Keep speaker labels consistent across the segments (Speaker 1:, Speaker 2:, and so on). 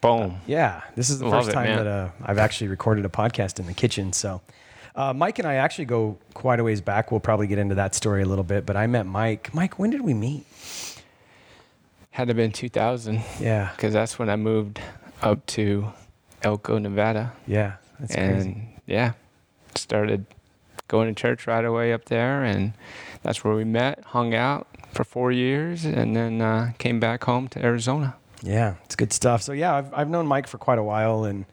Speaker 1: Boom.
Speaker 2: Yeah, this is the
Speaker 1: Love
Speaker 2: first time
Speaker 1: man.
Speaker 2: that uh, I've actually recorded a podcast in the kitchen. So, uh, Mike and I actually go quite a ways back. We'll probably get into that story a little bit. But I met Mike. Mike, when did we meet?
Speaker 1: Had to been 2000
Speaker 2: Yeah,
Speaker 1: because that's when I moved up to Elko, Nevada.
Speaker 2: yeah, that's
Speaker 1: and
Speaker 2: crazy.
Speaker 1: yeah, started going to church right away up there. And that's where we met, hung out for four years, and then uh, came back home to Arizona.
Speaker 2: Yeah, it's good stuff. So yeah, I've I've known Mike for quite a while, and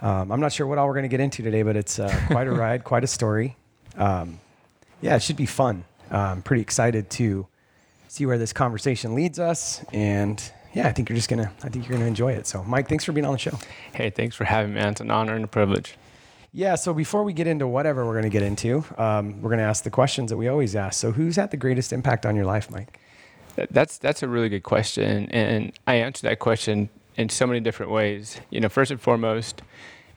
Speaker 2: um, I'm not sure what all we're going to get into today, but it's uh, quite a ride, quite a story. Um, yeah, it should be fun. Uh, I'm pretty excited to see where this conversation leads us, and yeah, I think you're just gonna I think you're gonna enjoy it. So, Mike, thanks for being on the show.
Speaker 1: Hey, thanks for having me. It's an honor and a privilege.
Speaker 2: Yeah, so before we get into whatever we're going to get into, um, we're going to ask the questions that we always ask. So, who's had the greatest impact on your life, Mike?
Speaker 1: That- That's that's a really good question, and I answer that question in so many different ways. You know, first and foremost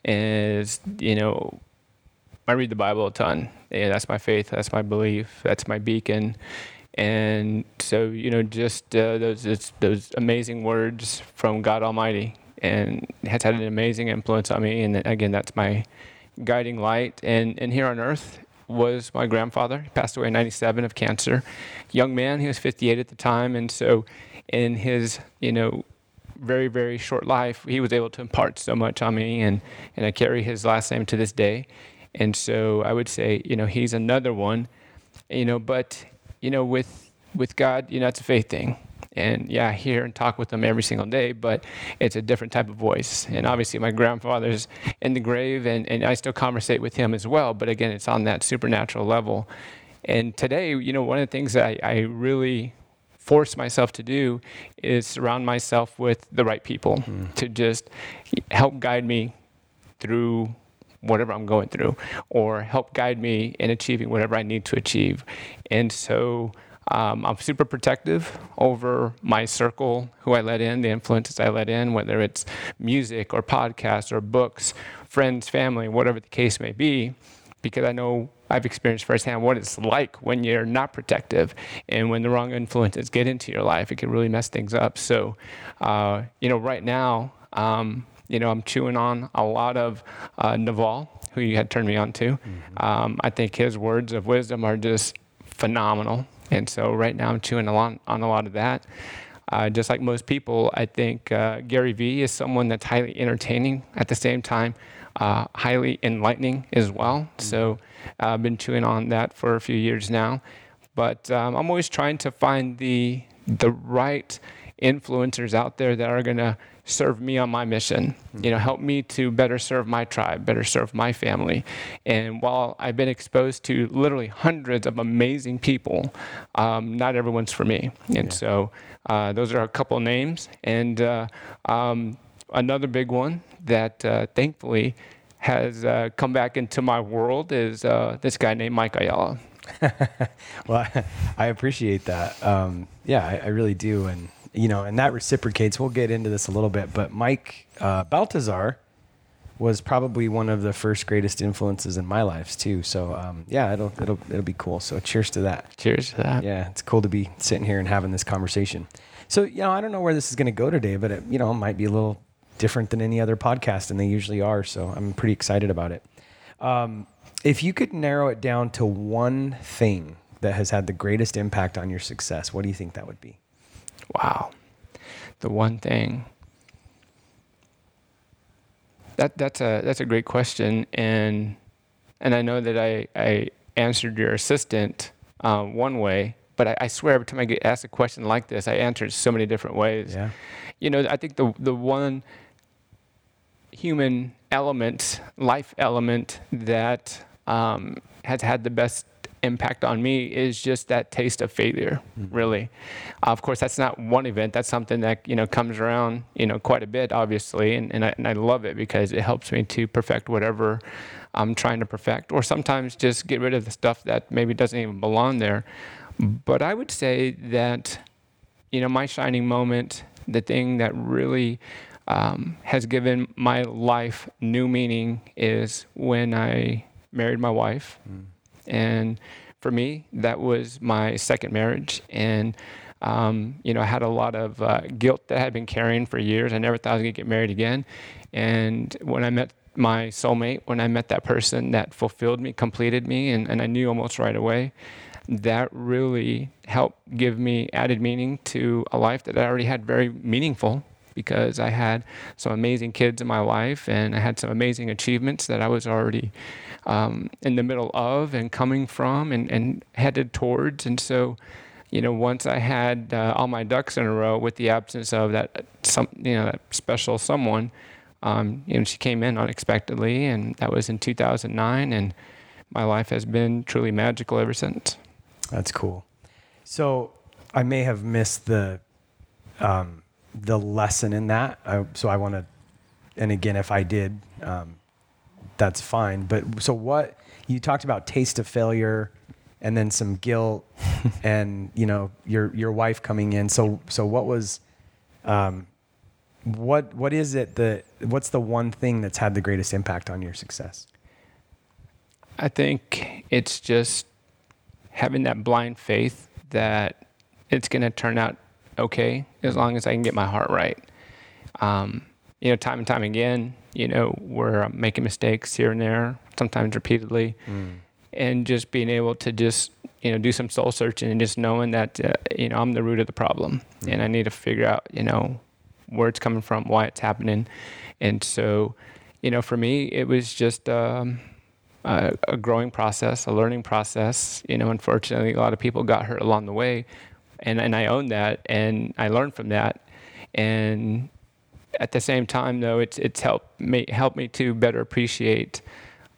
Speaker 1: is you know, I read the Bible a ton. Yeah, that's my faith. That's my belief. That's my beacon. And so you know, just uh, those those amazing words from God Almighty, and has had an amazing influence on me. And again, that's my guiding light. And and here on earth was my grandfather. He passed away in '97 of cancer. Young man, he was 58 at the time, and so in his you know very very short life, he was able to impart so much on me, and and I carry his last name to this day. And so I would say, you know, he's another one, you know, but you know, with with God, you know, it's a faith thing. And yeah, I hear and talk with him every single day, but it's a different type of voice. And obviously, my grandfather's in the grave, and, and I still conversate with him as well. But again, it's on that supernatural level. And today, you know, one of the things that I, I really force myself to do is surround myself with the right people mm. to just help guide me through whatever I'm going through or help guide me in achieving whatever I need to achieve. And so um, I'm super protective over my circle, who I let in, the influences I let in, whether it's music or podcasts or books, friends, family, whatever the case may be, because I know I've experienced firsthand what it's like when you're not protective and when the wrong influences get into your life. It can really mess things up. So, uh, you know, right now, um, you know, I'm chewing on a lot of uh, Naval, who you had turned me on to. Um, I think his words of wisdom are just phenomenal. And so right now I'm chewing a lot, on a lot of that. Uh, just like most people, I think uh, Gary Vee is someone that's highly entertaining at the same time, uh, highly enlightening as well. So uh, I've been chewing on that for a few years now. But um, I'm always trying to find the the right influencers out there that are going to serve me on my mission. You know help me to better serve my tribe better serve my family. And while i've been exposed to literally hundreds of amazing people um, not everyone's for me. And so uh, those are a couple names. And uh, um, another big one that uh, thankfully has uh, come back into my world is uh, this guy named mike ayala.
Speaker 2: Well, I appreciate that. Um, yeah, I, I really do, and you know, and that reciprocates. We'll get into this a little bit, but Mike uh, Baltazar was probably one of the first greatest influences in my life too. So um, yeah, it'll it'll it'll be cool. So cheers to that.
Speaker 1: cheers to that
Speaker 2: Yeah, it's cool to be sitting here and having this conversation. So you know, I don't know where this is going to go today, but it, you know, it might be a little different than any other podcast, and they usually are. So I'm pretty excited about it. Um, if you could narrow it down to one thing that has had the greatest impact on your success, what do you think that would be?
Speaker 1: Wow. The one thing. That that's a that's a great question, and and I know that I I answered your assistant uh, one way, but I, I swear every time I get asked a question like this, I answer it so many different ways.
Speaker 2: Yeah.
Speaker 1: You know, I think the the one human element, life element that um, has had the best impact on me is just that taste of failure really. Uh, of course that's not one event. That's something that you know comes around you know quite a bit obviously and, and, I, and I love it because it helps me to perfect whatever i'm trying to perfect or sometimes just get rid of the stuff that maybe doesn't even belong there. But i would say that you know my shining moment the thing that really um, has given my life new meaning is when i married my wife and for me, that was my second marriage. And, um, you know, I had a lot of uh, guilt that I had been carrying for years. I never thought I was going to get married again. And when I met my soulmate, when I met that person that fulfilled me, completed me, and, and I knew almost right away, that really helped give me added meaning to a life that I already had very meaningful because I had some amazing kids in my life and I had some amazing achievements that I was already um, in the middle of and coming from and, and headed towards. And so, you know, once I had uh, all my ducks in a row with the absence of that some, you know, that special someone, um, you know, she came in unexpectedly, and that was in 2009, and my life has been truly magical ever since.
Speaker 2: That's cool. So I may have missed the um, the lesson in that. I, so I want to, and again, if I did, um, that's fine. But so what you talked about taste of failure, and then some guilt, and you know your your wife coming in. So so what was, um, what what is it that what's the one thing that's had the greatest impact on your success?
Speaker 1: I think it's just having that blind faith that it's going to turn out okay as long as I can get my heart right. Um, you know, time and time again, you know, we're making mistakes here and there, sometimes repeatedly, mm. and just being able to just, you know, do some soul searching and just knowing that, uh, you know, I'm the root of the problem mm. and I need to figure out, you know, where it's coming from, why it's happening. And so, you know, for me, it was just, um, a, a growing process, a learning process. You know, unfortunately, a lot of people got hurt along the way, and and I own that, and I learned from that, and at the same time, though, it's it's helped me helped me to better appreciate.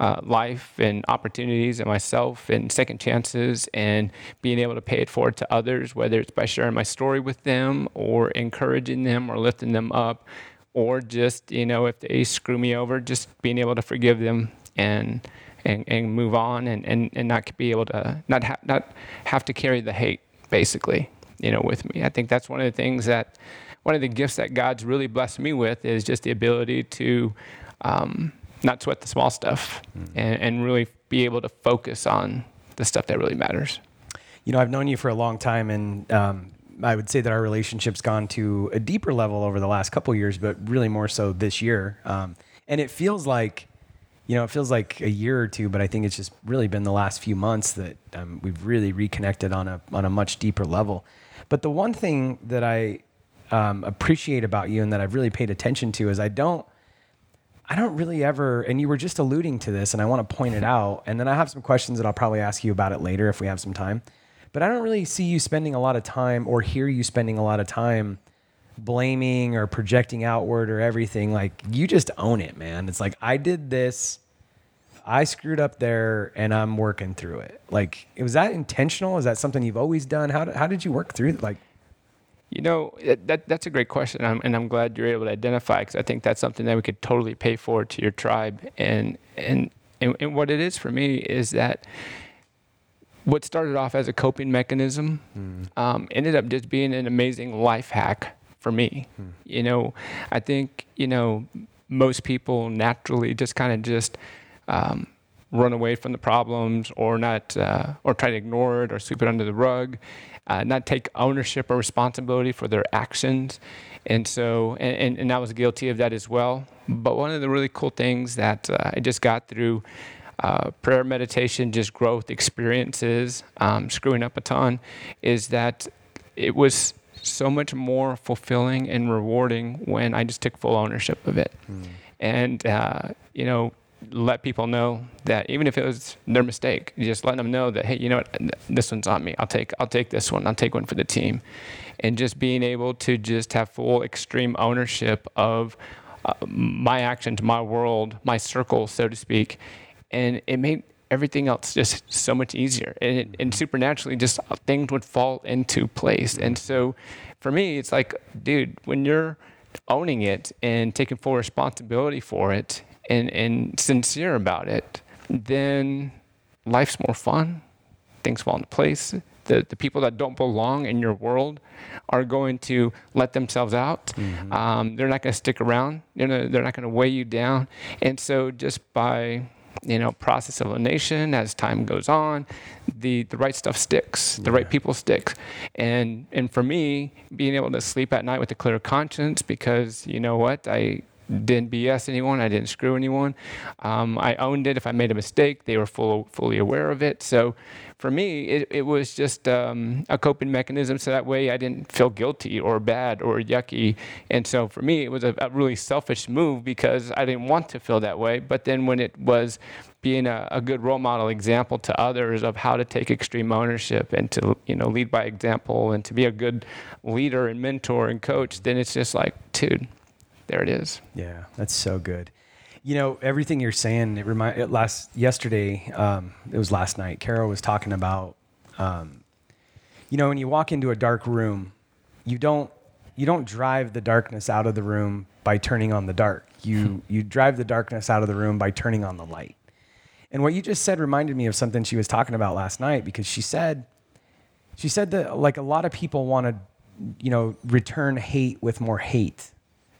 Speaker 1: Uh, life and opportunities and myself and second chances and being able to pay it forward to others, whether it's by sharing my story with them or encouraging them or lifting them up, or just, you know, if they screw me over, just being able to forgive them and and, and move on and, and, and not be able to not ha- not have to carry the hate basically you know with me i think that's one of the things that one of the gifts that god's really blessed me with is just the ability to um, not sweat the small stuff mm. and, and really be able to focus on the stuff that really matters
Speaker 2: you know i've known you for a long time and um, I would say that our relationship's gone to a deeper level over the last couple years, but really more so this year. Um, and it feels like you know, it feels like a year or two, but I think it's just really been the last few months that um, we've really reconnected on a on a much deeper level. But the one thing that I um, appreciate about you and that I've really paid attention to is I don't I don't really ever, and you were just alluding to this, and I want to point it out. And then I have some questions that I'll probably ask you about it later if we have some time. But I don't really see you spending a lot of time or hear you spending a lot of time blaming or projecting outward or everything. Like you just own it, man. It's like I did this. I screwed up there and I'm working through it. Like, was that intentional? Is that something you've always done? How did, how did you work through it? Like,
Speaker 1: you know, that, that's a great question. I'm, and I'm glad you're able to identify because I think that's something that we could totally pay forward to your tribe. And, and, and, and what it is for me is that what started off as a coping mechanism mm. um, ended up just being an amazing life hack for me. Hmm. You know, I think, you know, most people naturally just kind of just um, run away from the problems or not, uh, or try to ignore it or sweep it under the rug, uh, not take ownership or responsibility for their actions. And so, and, and, and, I was guilty of that as well. But one of the really cool things that uh, I just got through uh, prayer, meditation, just growth experiences, um, screwing up a ton, is that it was so much more fulfilling and rewarding when I just took full ownership of it. Mm. And, uh, you know, let people know that even if it was their mistake, just let them know that, hey, you know what, this one's on me. I'll take, I'll take this one. I'll take one for the team. And just being able to just have full extreme ownership of uh, my actions, my world, my circle, so to speak. And it made, everything else just so much easier and, and supernaturally just things would fall into place and so for me it's like dude when you're owning it and taking full responsibility for it and, and sincere about it then life's more fun things fall into place the, the people that don't belong in your world are going to let themselves out. Mm-hmm. Um, they're not going to stick around. You know, they're not going to weigh you down. And so just by you know process of elimination as time goes on the the right stuff sticks the yeah. right people stick and and for me being able to sleep at night with a clear conscience because you know what i didn't BS anyone. I didn't screw anyone. Um, I owned it. If I made a mistake, they were full, fully aware of it. So for me, it, it was just um, a coping mechanism. So that way I didn't feel guilty or bad or yucky. And so for me, it was a, a really selfish move because I didn't want to feel that way. But then when it was being a, a, good role model example to others of how to take extreme ownership and to you know lead by example and to be a good leader and mentor and coach then it's just like dude there it is.
Speaker 2: Yeah, that's so good. You know, everything you're saying, it remind it last yesterday, um, it was last night. Carol was talking about, um, you know, when you walk into a dark room, you don't you don't drive the darkness out of the room by turning on the dark. You you drive the darkness out of the room by turning on the light. And what you just said reminded me of something she was talking about last night because she said she said that like a lot of people want to you know return hate with more hate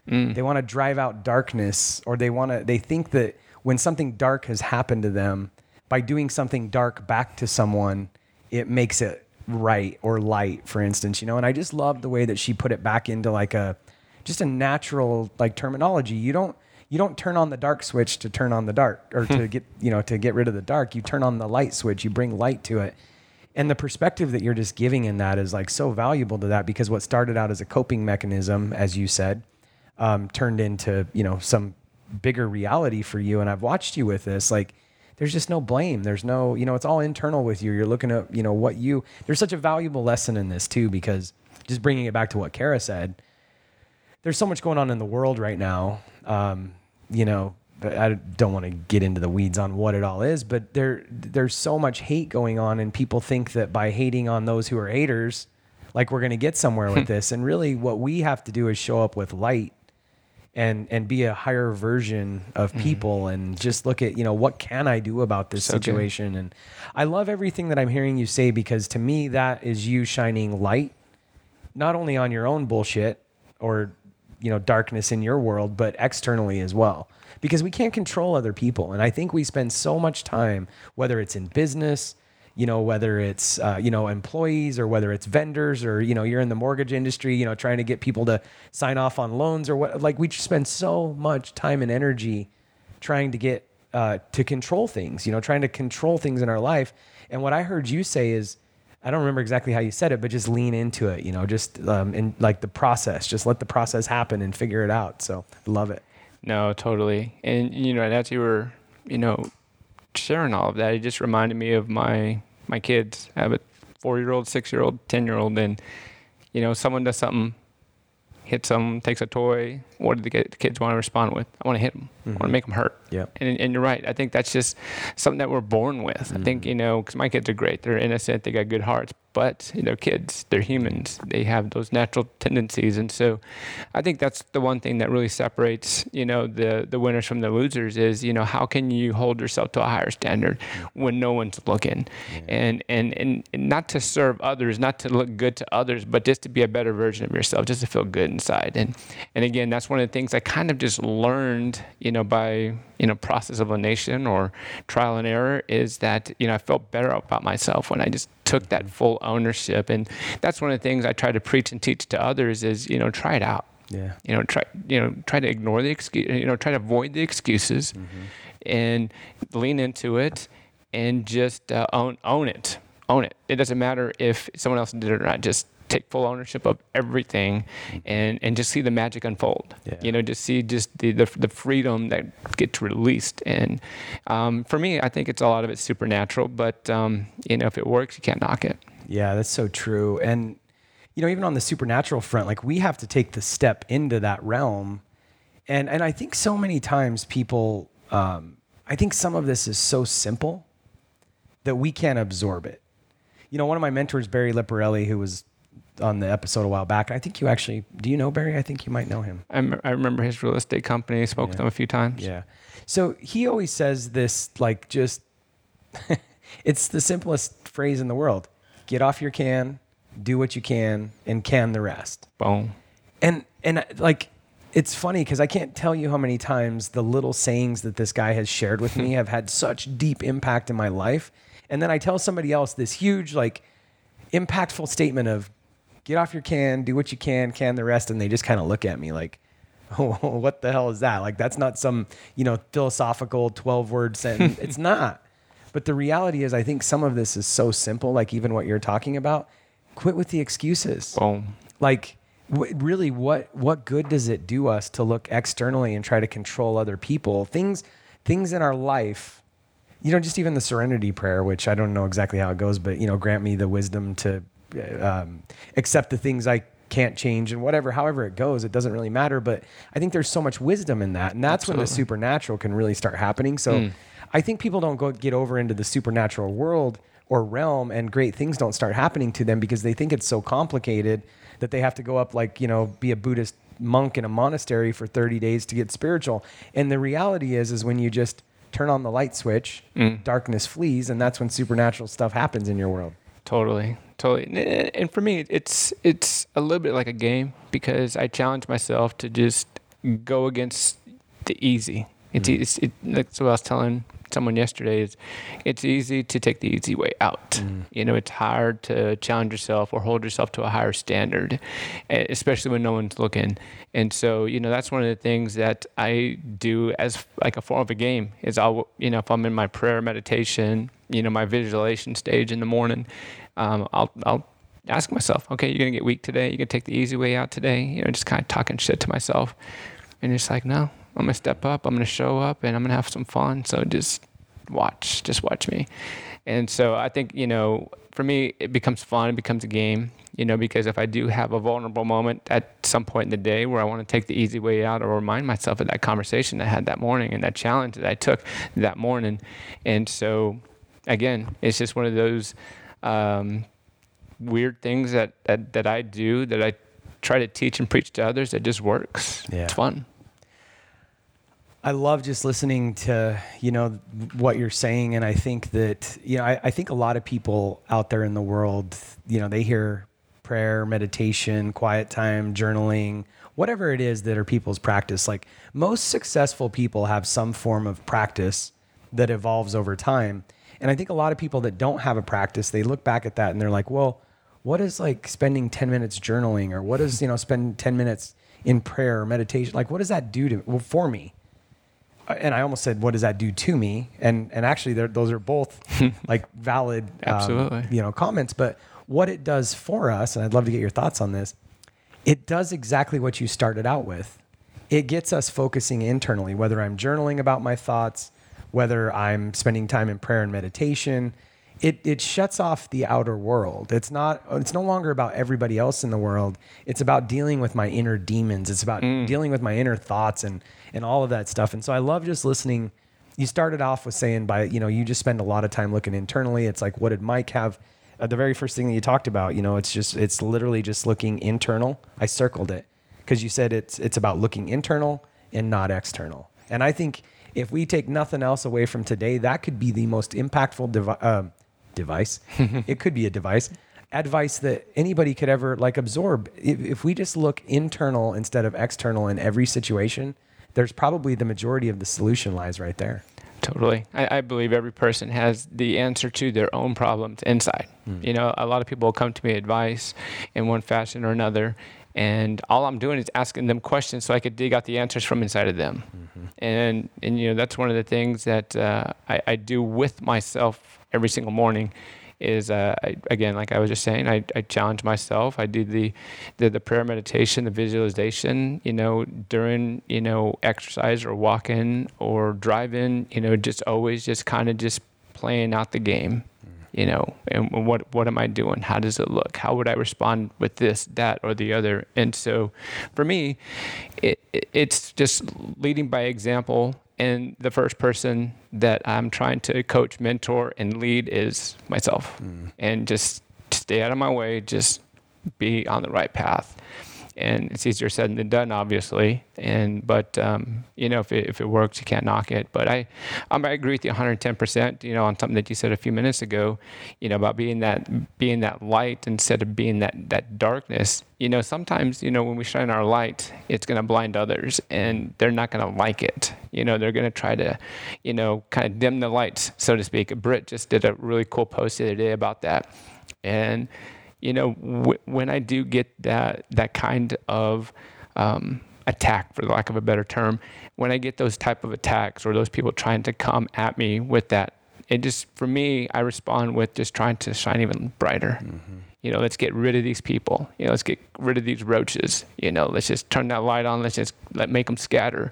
Speaker 2: Mm. They want to drive out darkness, or they want to. They think that when something dark has happened to them, by doing something dark back to someone, it makes it right or light, for instance. You know, and I just love the way that she put it back into like a just a natural like terminology. You don't you don't turn on the dark switch to turn on the dark or to get you know to get rid of the dark. You turn on the light switch. You bring light to it. And the perspective that you're just giving in that is like so valuable to that because what started out as a coping mechanism, as you said, um, turned into you know some bigger reality for you. And I've watched you with this like there's just no blame. There's no, you know, it's all internal with you. You're looking at, you know, what you, there's such a valuable lesson in this too, because just bringing it back to what Kara said, there's so much going on in the world right now. Um, you know, I don't want to get into the weeds on what it all is, but there, there's so much hate going on and people think that by hating on those who are haters, like we're going to get somewhere with this. And really what we have to do is show up with light and and be a higher version of mm-hmm. people mm-hmm. and just look at you know what can I do about this so situation good. and I love everything that I'm hearing you say because to me that is you shining light not only on your own bullshit or you know darkness in your world but externally as well because we can't control other people and I think we spend so much time whether it's in business you know, whether it's, uh, you know, employees or whether it's vendors or, you know, you're in the mortgage industry, you know, trying to get people to sign off on loans or what, like we spend so much time and energy trying to get, uh, to control things, you know, trying to control things in our life. And what I heard you say is, I don't remember exactly how you said it, but just lean into it, you know, just um, in like the process, just let the process happen and figure it out. So love it.
Speaker 1: No, totally. And, you know, as you were, you know, sharing all of that, it just reminded me of my my kids. I have a four year old, six year old, 10 year old, and, you know, someone does something, hits them, takes a toy. What do the kids want to respond with? I want to hit them. Mm-hmm. I want to make them hurt.
Speaker 2: Yeah.
Speaker 1: And, and you're right. I think that's just something that we're born with. Mm-hmm. I think, mm-hmm. you know, because my kids are great. They're innocent. They got good hearts but you know kids they're humans they have those natural tendencies and so i think that's the one thing that really separates you know the the winners from the losers is you know how can you hold yourself to a higher standard when no one's looking yeah. and, and and not to serve others not to look good to others but just to be a better version of yourself just to feel good inside and and again that's one of the things i kind of just learned you know by you know process of elimination or trial and error is that you know i felt better about myself when i just took that full ownership. And that's one of the things I try to preach and teach to others is, you know, try it out.
Speaker 2: Yeah.
Speaker 1: You know, try you know, try to ignore the excuse you know, try to avoid the excuses mm-hmm. and lean into it and just uh, own own it. Own it. It doesn't matter if someone else did it or not. Just take full ownership of everything and, and just see the magic unfold. Yeah. You know, just see just the, the, the freedom that gets released. And um, for me, I think it's a lot of it's supernatural, but um, you know, if it works, you can't knock it.
Speaker 2: Yeah, that's so true. And you know, even on the supernatural front, like we have to take the step into that realm. And and I think so many times people, um, I think some of this is so simple that we can't absorb it. You know, one of my mentors, Barry Lipperelli, who was on the episode a while back. I think you actually do you know Barry? I think you might know him.
Speaker 1: I, m- I remember his real estate company. Spoke with him a few times.
Speaker 2: Yeah. So he always says this like just it's the simplest phrase in the world. Get off your can, do what you can, and can the rest.
Speaker 1: Boom.
Speaker 2: And and uh, like it's funny because I can't tell you how many times the little sayings that this guy has shared with me have had such deep impact in my life. And then I tell somebody else this huge, like, impactful statement of get off your can, do what you can, can the rest. And they just kind of look at me like, oh, what the hell is that? Like, that's not some, you know, philosophical 12 word sentence. it's not. But the reality is, I think some of this is so simple, like even what you're talking about. Quit with the excuses.
Speaker 1: Boom.
Speaker 2: Like, w- really, what what good does it do us to look externally and try to control other people? Things things in our life, you know, just even the Serenity Prayer, which I don't know exactly how it goes, but you know, grant me the wisdom to Uh, um, accept the things I can't change and whatever, however it goes, it doesn't really matter. But I think there's so much wisdom in that, and that's when the supernatural can really start happening. So mm. I think people don't go get over into the supernatural world or realm, and great things don't start happening to them because they think it's so complicated that they have to go up like you know be a Buddhist monk in a monastery for 30 days to get spiritual. And the reality is, is when you just turn on the light switch, mm. darkness flees, and that's when supernatural stuff happens in your world.
Speaker 1: Totally, totally. And- for me, it's it's a little bit like a game because I challenge myself to just go against the easy. It's
Speaker 2: Mm.
Speaker 1: e it's it, that's what I was telling someone yesterday. Is it's easy to take the easy way out.
Speaker 2: Mm.
Speaker 1: You know, it's hard to challenge yourself or hold yourself to a higher standard, especially when no one's looking. And so, you know, that's one of the things that I do as like a form of a game. Is I'll you know if I'm in my prayer meditation, you know, my visualization stage in the morning, um, I'll I'll ask myself, okay, you're gonna get weak today. You're gonna take the easy way out today. You know, just kind of talking shit to myself, and it's like, no, I'm gonna step up. I'm gonna show up, and I'm gonna have some fun. So just watch, just watch me. And so I think you know, for me, it becomes fun. It becomes a game. You know, because if I do have a vulnerable moment at some point in the day where I want to take the easy way out or remind myself of that conversation I had that morning and that challenge that I took that morning, and so again, it's just one of those um, weird things that, that that I do that I try to teach and preach to others that just works.
Speaker 2: Yeah.
Speaker 1: It's fun.
Speaker 2: I love just listening to you know what you're saying, and I think that you know I, I think a lot of people out there in the world, you know, they hear prayer, meditation, quiet time, journaling, whatever it is that are people's practice. Like most successful people have some form of practice that evolves over time, and I think a lot of people that don't have a practice, they look back at that and they're like, well, what is like spending 10 minutes journaling, or what is you know spend 10 minutes in prayer or meditation? Like, what does that do to well for me? And I almost said, "What does that do to me?" And and actually, those are both like valid, um,
Speaker 1: Absolutely.
Speaker 2: you know, comments. But what it does for us, and I'd love to get your thoughts on this. It does exactly what you started out with. It gets us focusing internally, whether I'm journaling about my thoughts, whether I'm spending time in prayer and meditation. It, it shuts off the outer world. It's not. It's no longer about everybody else in the world. It's about dealing with my inner demons. It's about dealing with my inner thoughts and and all of that stuff. And so I love just listening. You started off with saying by you know you just spend a lot of time looking internally. It's like what did Mike have? Uh, the very first thing that you talked about, you know, it's just it's literally just looking internal. I circled it because you said it's it's about looking internal and not external. And I think if we take nothing else away from today, that could be the most impactful devi- um, device. it could be a device advice that anybody could ever like absorb. If, if we just look internal instead of external in every situation, there's probably the majority of the solution lies right there.
Speaker 1: Totally. I, I believe every person has the answer to their own problems inside. You know, a lot of people come to me advice in one fashion or another, and all I'm doing is asking them questions so I could dig out the answers from inside of them. And and you know that's one of the things that uh, I, I do with myself every single morning. Is uh, I, again, like I was just saying, I, I challenge myself. I do the, the the prayer meditation, the visualization. You know, during you know exercise or walking or driving. You know, just always just kind of just playing out the game. You know, and what what am I doing? How does it look? How would I respond with this, that, or the other? And so, for me, it, it it's just leading by example and the first person that I'm trying to coach, mentor, and lead is myself. Mm. And just stay out of my way, just be on the right path and it's easier said than done, obviously. And but um, you know, if it, if it works, you can't knock it. But I, I agree with you 110 percent. You know, on something that you said a few minutes ago, you know, about being that being that light instead of being that that darkness. You know, sometimes you know when we shine our light, it's going to blind others, and they're not going to like it. You know, they're going to try to, you know, kind of dim the lights, so to speak. Britt just did a really cool post the other day about that, and you know, w- when I do get that that kind of um, attack, for lack of a better term, when I get those type of attacks or those people trying to come at me with that, it just for me, I respond with just trying to shine even brighter. Mm-hmm you know, let's get rid of these people. You know, let's get rid of these roaches. You know, let's just turn that light on. Let's just let make them scatter,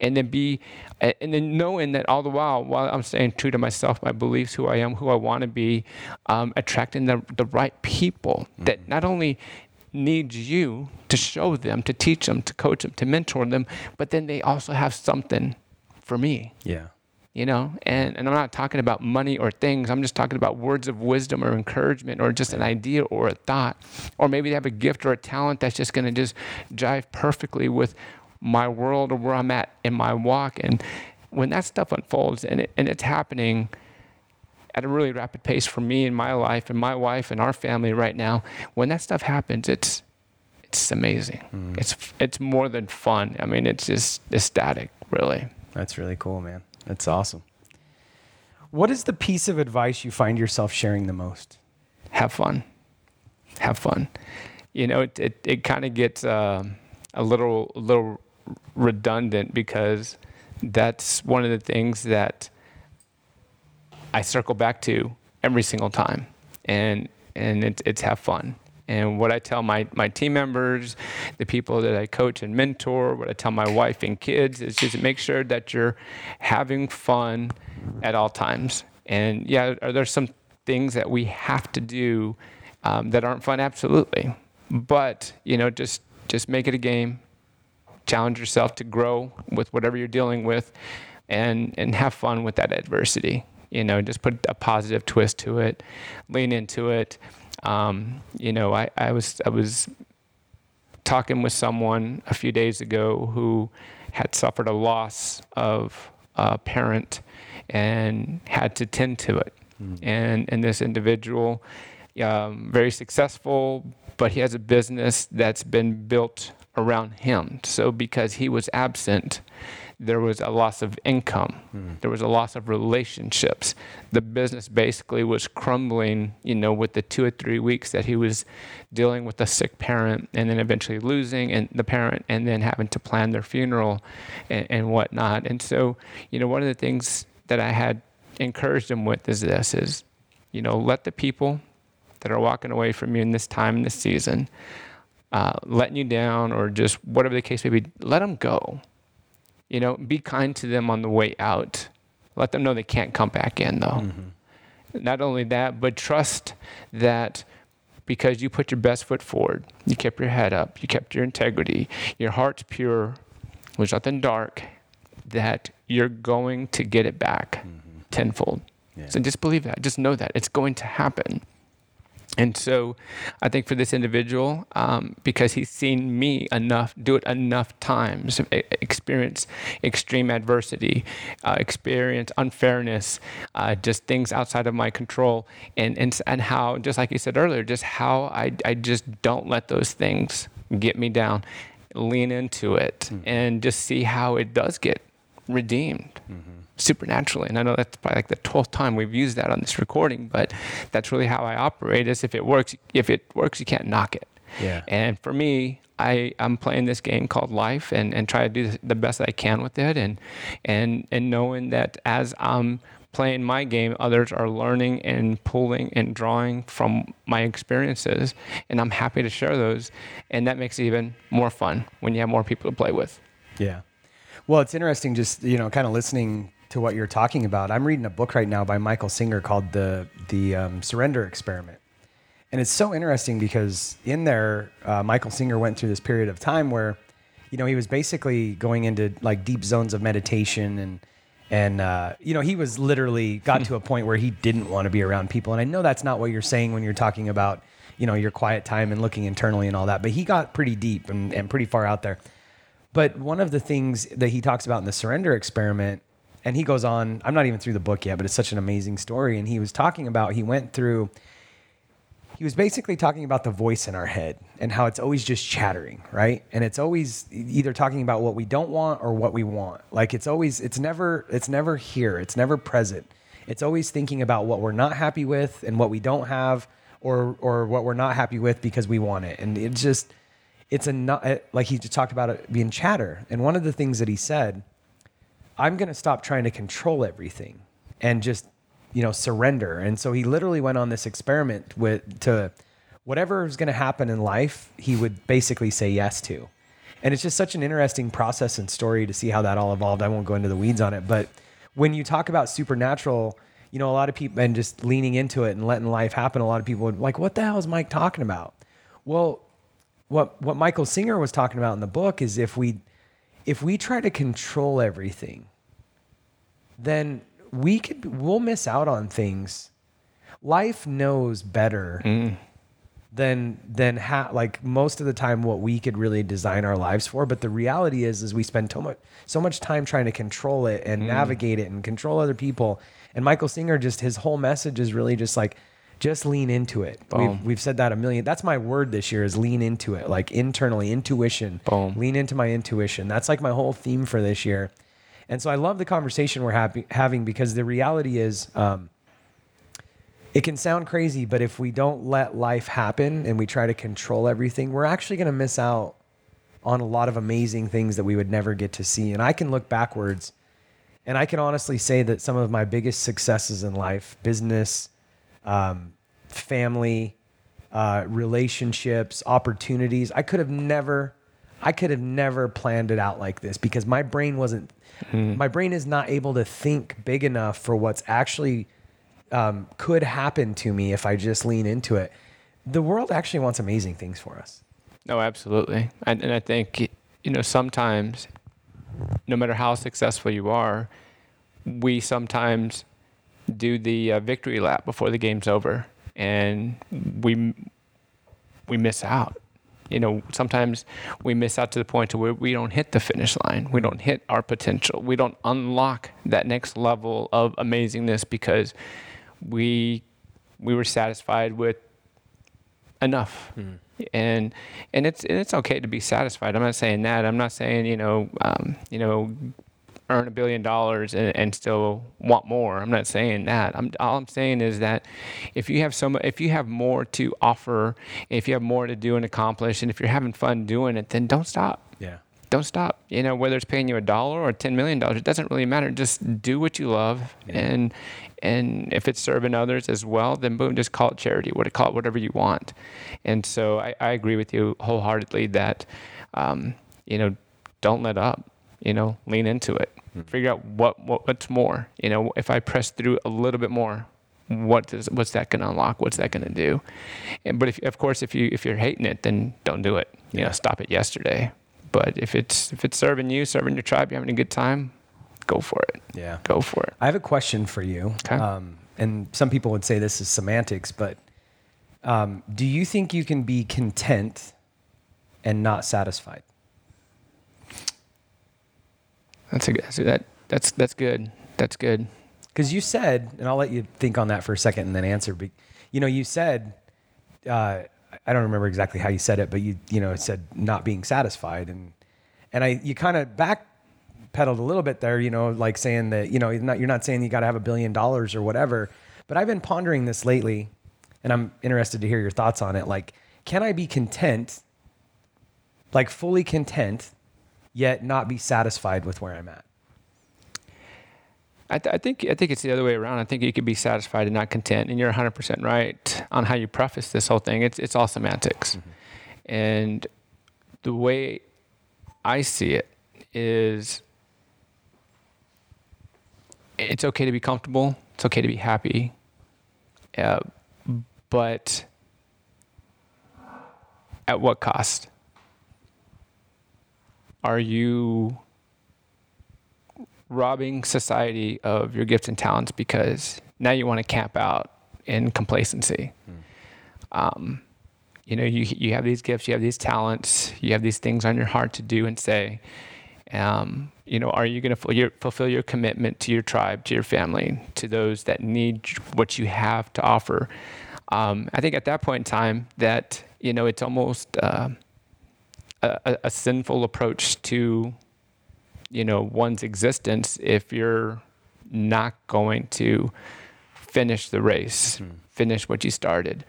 Speaker 1: and then be, and then knowing that all the while, while I'm staying true to myself, my beliefs, who I am, who I want to be, um, attracting the the right people mm-hmm. that not only needs you to show them, to teach them, to coach them, to mentor them, but then they also have something for me.
Speaker 2: Yeah
Speaker 1: you know? And, and i'm not talking about money or things. I'm just talking about words of wisdom or encouragement or just an idea or a thought. Or maybe they have a gift or a talent that's just going to just jive perfectly with my world or where i'm at in my walk. And when that stuff unfolds and, it, and it's happening at a really rapid pace for me and my life and my wife and our family right now when that stuff happens it's it's amazing. Mm. it's it's more than fun. I mean it's just ecstatic really.
Speaker 2: That's really cool man that's awesome. What is the piece of advice you find yourself sharing the most?
Speaker 1: Have fun. Have fun. You know, it it, it kind of gets uh, a little a little redundant because that's one of the things that I circle back to every single time, and and it's it's have fun. And what I tell my, my team members, the people that I coach and mentor, what I tell my wife and kids is just make sure that you're having fun at all times. And yeah, are there some things that we have to do um, that aren't fun? Absolutely. But, you know, just just make it a game. Challenge yourself to grow with whatever you're dealing with and and have fun with that adversity. You know, just put a positive twist to it, lean into it. Um, you know, I, I was I was talking with someone a few days ago who had suffered a loss of a parent and had to tend to it. Mm. And and this individual, um, very successful, but he has a business that's been built around him. So because he was absent, there was a loss of income. Mm. There was a loss of relationships. The business basically was crumbling, you know, with the two or three weeks that he was dealing with a sick parent and then eventually losing and the parent and then having to plan their funeral and, and whatnot. And so, you know, one of the things that I had encouraged him with is this is, you know, let the people that are walking away from you in this time, in this season, uh, letting you down or just whatever the case may be, let them go. You know, be kind to them on the way out. Let them know they can't come back in, though. Mm-hmm. Not only that, but trust that because you put your best foot forward, you kept your head up, you kept your integrity, your heart's pure, there's nothing dark, that you're going to get it back mm-hmm. tenfold. Yeah. So just believe that. Just know that it's going to happen. And so I think for this individual, um, because he's seen me enough, do it enough times, experience extreme adversity, uh, experience unfairness, uh, just things outside of my control, and, and, and how, just like you said earlier, just how I, I just don't let those things get me down. Lean into it mm-hmm. and just see how it does get redeemed. Mm-hmm supernaturally. And I know that's probably like the 12th time we've used that on this recording, but that's really how I operate is if it works, if it works, you can't knock it.
Speaker 2: Yeah.
Speaker 1: And for me, I, I'm playing this game called life and, and try to do the best I can with it. And, and, and knowing that as I'm playing my game, others are learning and pulling and drawing from my experiences. And I'm happy to share those. And that makes it even more fun when you have more people to play with.
Speaker 2: Yeah. Well, it's interesting just, you know, kind of listening to what you're talking about. I'm reading a book right now by Michael Singer called the the um, Surrender Experiment, and it's so interesting because in there, uh, Michael Singer went through this period of time where you know, he was basically going into like deep zones of meditation and and uh, you know, he was literally got to a point where he didn't want to be around people. And I know that's not what you're saying when you're talking about you know your quiet time and looking internally and all that. But he got pretty deep and, and pretty far out there. But one of the things that he talks about in the surrender experiment, and he goes on, I'm not even through the book yet, but it's such an amazing story. And he was talking about, he went through, he was basically talking about the voice in our head and how it's always just chattering, right? And it's always either talking about what we don't want or what we want. Like it's always, it's never, it's never here. It's never present. It's always thinking about what we're not happy with and what we don't have or, or what we're not happy with because we want it. And it's just, it's a not like he just talked about it being chatter. And one of the things that he said, I'm going to stop trying to control everything and just, you know, surrender. And so he literally went on this experiment with to whatever was going to happen in life, he would basically say yes to. And it's just such an interesting process and story to see how that all evolved. I won't go into the weeds on it, but when you talk about supernatural, you know, a lot of people and just leaning into it and letting life happen, a lot of people would like, what the hell is Mike talking about? Well, what what Michael Singer was talking about in the book is if we if we try to control everything, then we could we'll miss out on things. Life knows better mm. than than ha- like most of the time what we could really design our lives for. But the reality is, is we spend so much so much time trying to control it and mm. navigate it and control other people. And Michael Singer just his whole message is really just like just lean into it. We've, we've, said that a million. That's my word this year is lean into it, like internally, intuition. Boom. Lean into my intuition. That's like my whole theme for this year. And so I love the conversation we're happy, having because the reality is, um, it can sound crazy, but if we don't let life happen and we try to control everything, we're actually going to miss out on a lot of amazing things that we would never get to see. And I can look backwards and I can honestly say that some of my biggest successes in life, business, um, family, uh, relationships, opportunities. I could have never, I could have never planned it out like this because my brain wasn't, mm. my brain is not able to think big enough for what's actually um, could happen to me if I just lean into it. The world actually wants amazing things for us.
Speaker 1: No, absolutely. And, and I think, you know, sometimes, no matter how successful you are, we sometimes do the uh, victory lap before the game's over, and we we miss out. You know, sometimes we miss out to the point to where we don't hit the finish line. We don't hit our potential. We don't unlock that next level of amazingness because we we were satisfied with enough. Mm. And and it's and it's okay to be satisfied. I'm not saying that. I'm not saying you know um, you know earn a billion dollars and, and, still want more. I'm not saying that. I'm, all I'm saying is that if you have so if you have more to offer, if you have more to do and accomplish, and if you're having fun doing it, then don't stop.
Speaker 2: Yeah.
Speaker 1: Don't stop. You know, whether it's paying you a dollar or ten million dollars, it doesn't really matter. Just do what you love, yeah. and and if it's serving others as well, then boom, just call it charity. What call it whatever you want. And so I, I agree with you wholeheartedly that, um, you know, don't let up you know, lean into it. Mm-hmm. Figure out what, what what's more. You know, if I press through a little bit more, what does what's that going to unlock? What's that going to do? And, but if, of course, if you if you're hating it, then don't do it. You know, stop it yesterday. But if it's if it's serving you, serving your tribe, you're having a good time, go for it.
Speaker 2: Yeah,
Speaker 1: go for it.
Speaker 2: I have a question for you. Okay. Um, and some people would say this is semantics, but um, do you think you can be content and not satisfied?
Speaker 1: That's a that that's that's good. That's good.
Speaker 2: Because you said, and I'll let you think on that for a second and then answer. But you know, you said, uh, I don't remember exactly how you said it, but you you know said not being satisfied, and and I you kind of backpedaled a little bit there. You know, like saying that you know you're not, you're not saying you got to have a billion dollars or whatever. But I've been pondering this lately, and I'm interested to hear your thoughts on it. Like, can I be content, like fully content, yet not be satisfied with where I'm at?
Speaker 1: I, th- I, think I think it's the other way around. I think you could be satisfied and not content, and you're 100 percent right on how you preface this whole thing. It's it's all semantics, mm-hmm. and the way I see it is, it's okay to be comfortable. It's okay to be happy, uh, but at what cost? Are you robbing society of your gifts and talents because now you want to camp out in complacency? Um, you know, you you have these gifts, you have these talents, you have these things on your heart to do and say. Um, you know, are you going to fulfill your, fulfill your commitment to your tribe, to your family, to those that need what you have to offer? Um, I think at that point in time, that you know, it's almost uh, a, a sinful approach to you know one's existence if you're not going to finish the race, finish what you started.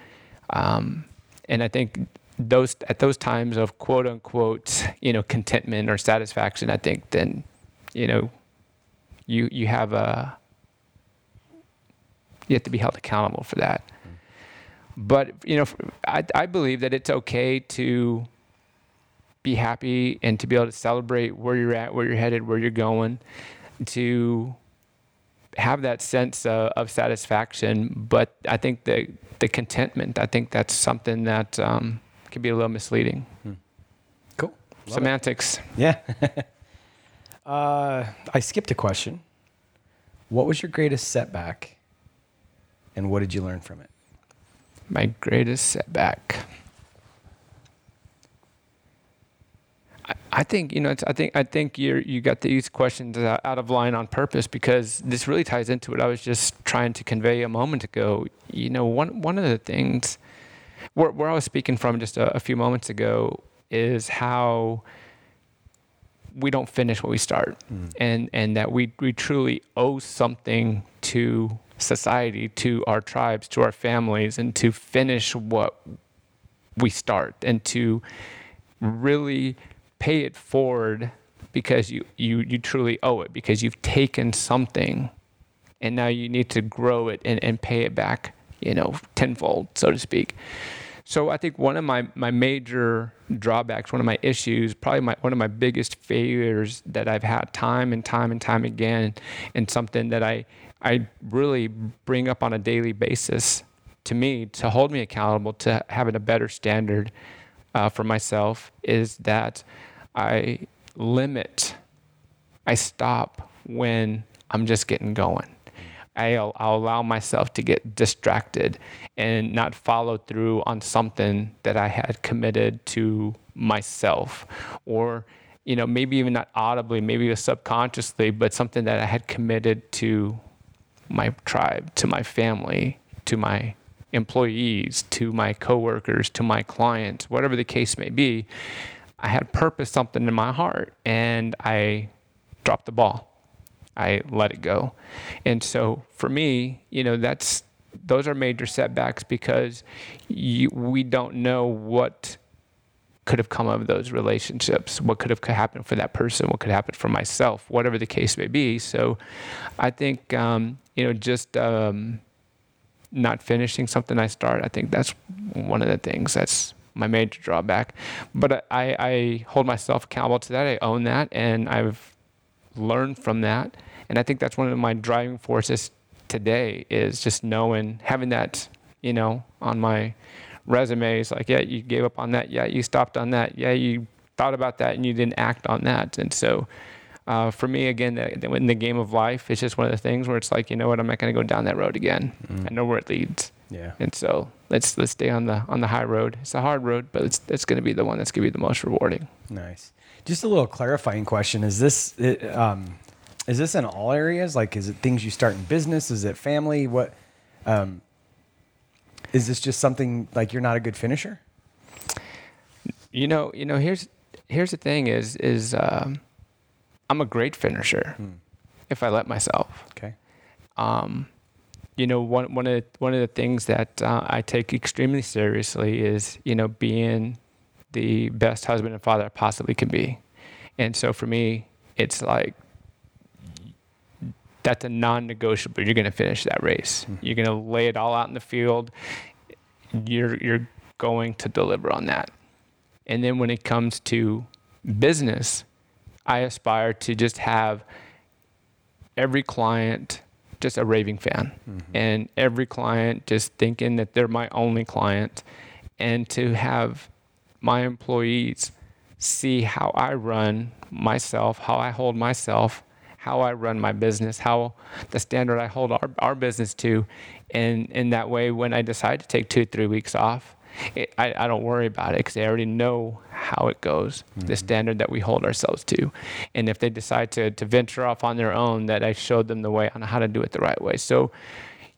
Speaker 1: Um, and I think those at those times of quote unquote you know contentment or satisfaction, I think then you know you you have a you have to be held accountable for that. But you know, I I believe that it's okay to be happy and to be able to celebrate where you're at, where you're headed, where you're going, to have that sense of, of satisfaction. But I think the the contentment, I think that's something that um, can be a little misleading.
Speaker 2: Cool. Love it.
Speaker 1: Semantics.
Speaker 2: Yeah. uh, I skipped a question. What was your greatest setback, and what did you learn from it?
Speaker 1: My greatest setback. I- think you know. It's, I think I think you you got these questions out of line on purpose because this really ties into what I was just trying to convey a moment ago. You know, one one of the things where, where I was speaking from just a, a few moments ago is how we don't finish what we start, mm-hmm. and and that we we truly owe something to society, to our tribes, to our families, and to finish what we start, and to really pay it forward because you, you, you truly owe it because you've taken something and now you need to grow it and, and pay it back, you know, tenfold, so to speak. So I think one of my, my major drawbacks, one of my issues, probably my, one of my biggest failures that I've had time and time and time again, and something that I, I really bring up on a daily basis to me to hold me accountable to having a better standard uh, for myself is that I limit, I stop when I'm just getting going. I'll, I'll allow myself to get distracted and not follow through on something that I had committed to myself or you know maybe even not audibly maybe subconsciously but something that I had committed to my tribe to my family to my employees to my coworkers to my clients whatever the case may be I had purpose something in my heart and I dropped the ball I let it go. And so for me, you know, that's those are major setbacks because you, we don't know what could have come of those relationships, what could have happened for that person, what could happen for myself, whatever the case may be. So I think, um, you know, just um, not finishing something I start, I think that's one of the things that's my major drawback. But I, I hold myself accountable to that. I own that, and I've learned from that. And I think that's one of my driving forces today is just knowing, having that, you know, on my resume is like, yeah, you gave up on that. Yeah, you stopped on that. Yeah, you thought about that and you didn't act on that. And so uh, for me, again, the- in the game of life, it's just one of the things where it's like, you know what, I'm not going to go down that road again. I know where it leads.
Speaker 2: Yeah.
Speaker 1: And so let's let's stay on the on the high road. It's a hard road, but it's it's going to be the one that's going to be the most rewarding.
Speaker 2: Nice. Just a little clarifying question: Is this it, um, is this in all areas? Like, is it things you start in business? Is it family? What? Um, is this just something like you're not a good finisher?
Speaker 1: You know, you know. Here's here's the thing: is is um, I'm a great finisher if I let myself.
Speaker 2: Okay.
Speaker 1: Um, you know, one one of the, one of the things that uh, I take extremely seriously is you know being the best husband and father I possibly can be, and so for me, it's like that's a non-negotiable. You're going to finish that race. You're going to lay it all out in the field. You're you're going to deliver on that. And then when it comes to business, I aspire to just have every client just a raving fan. Mm-hmm. And every client just thinking that they're my only client. And to have my employees see how I run myself, how I hold myself, how I run my business, how the standard I hold our, our business to. And in that way, when I decide to take two, three weeks off, it, I, I don't worry about it because I already know how it goes, mm-hmm. the standard that we hold ourselves to. And if they decide to, to venture off on their own, that I showed them the way on how to do it the right way. So,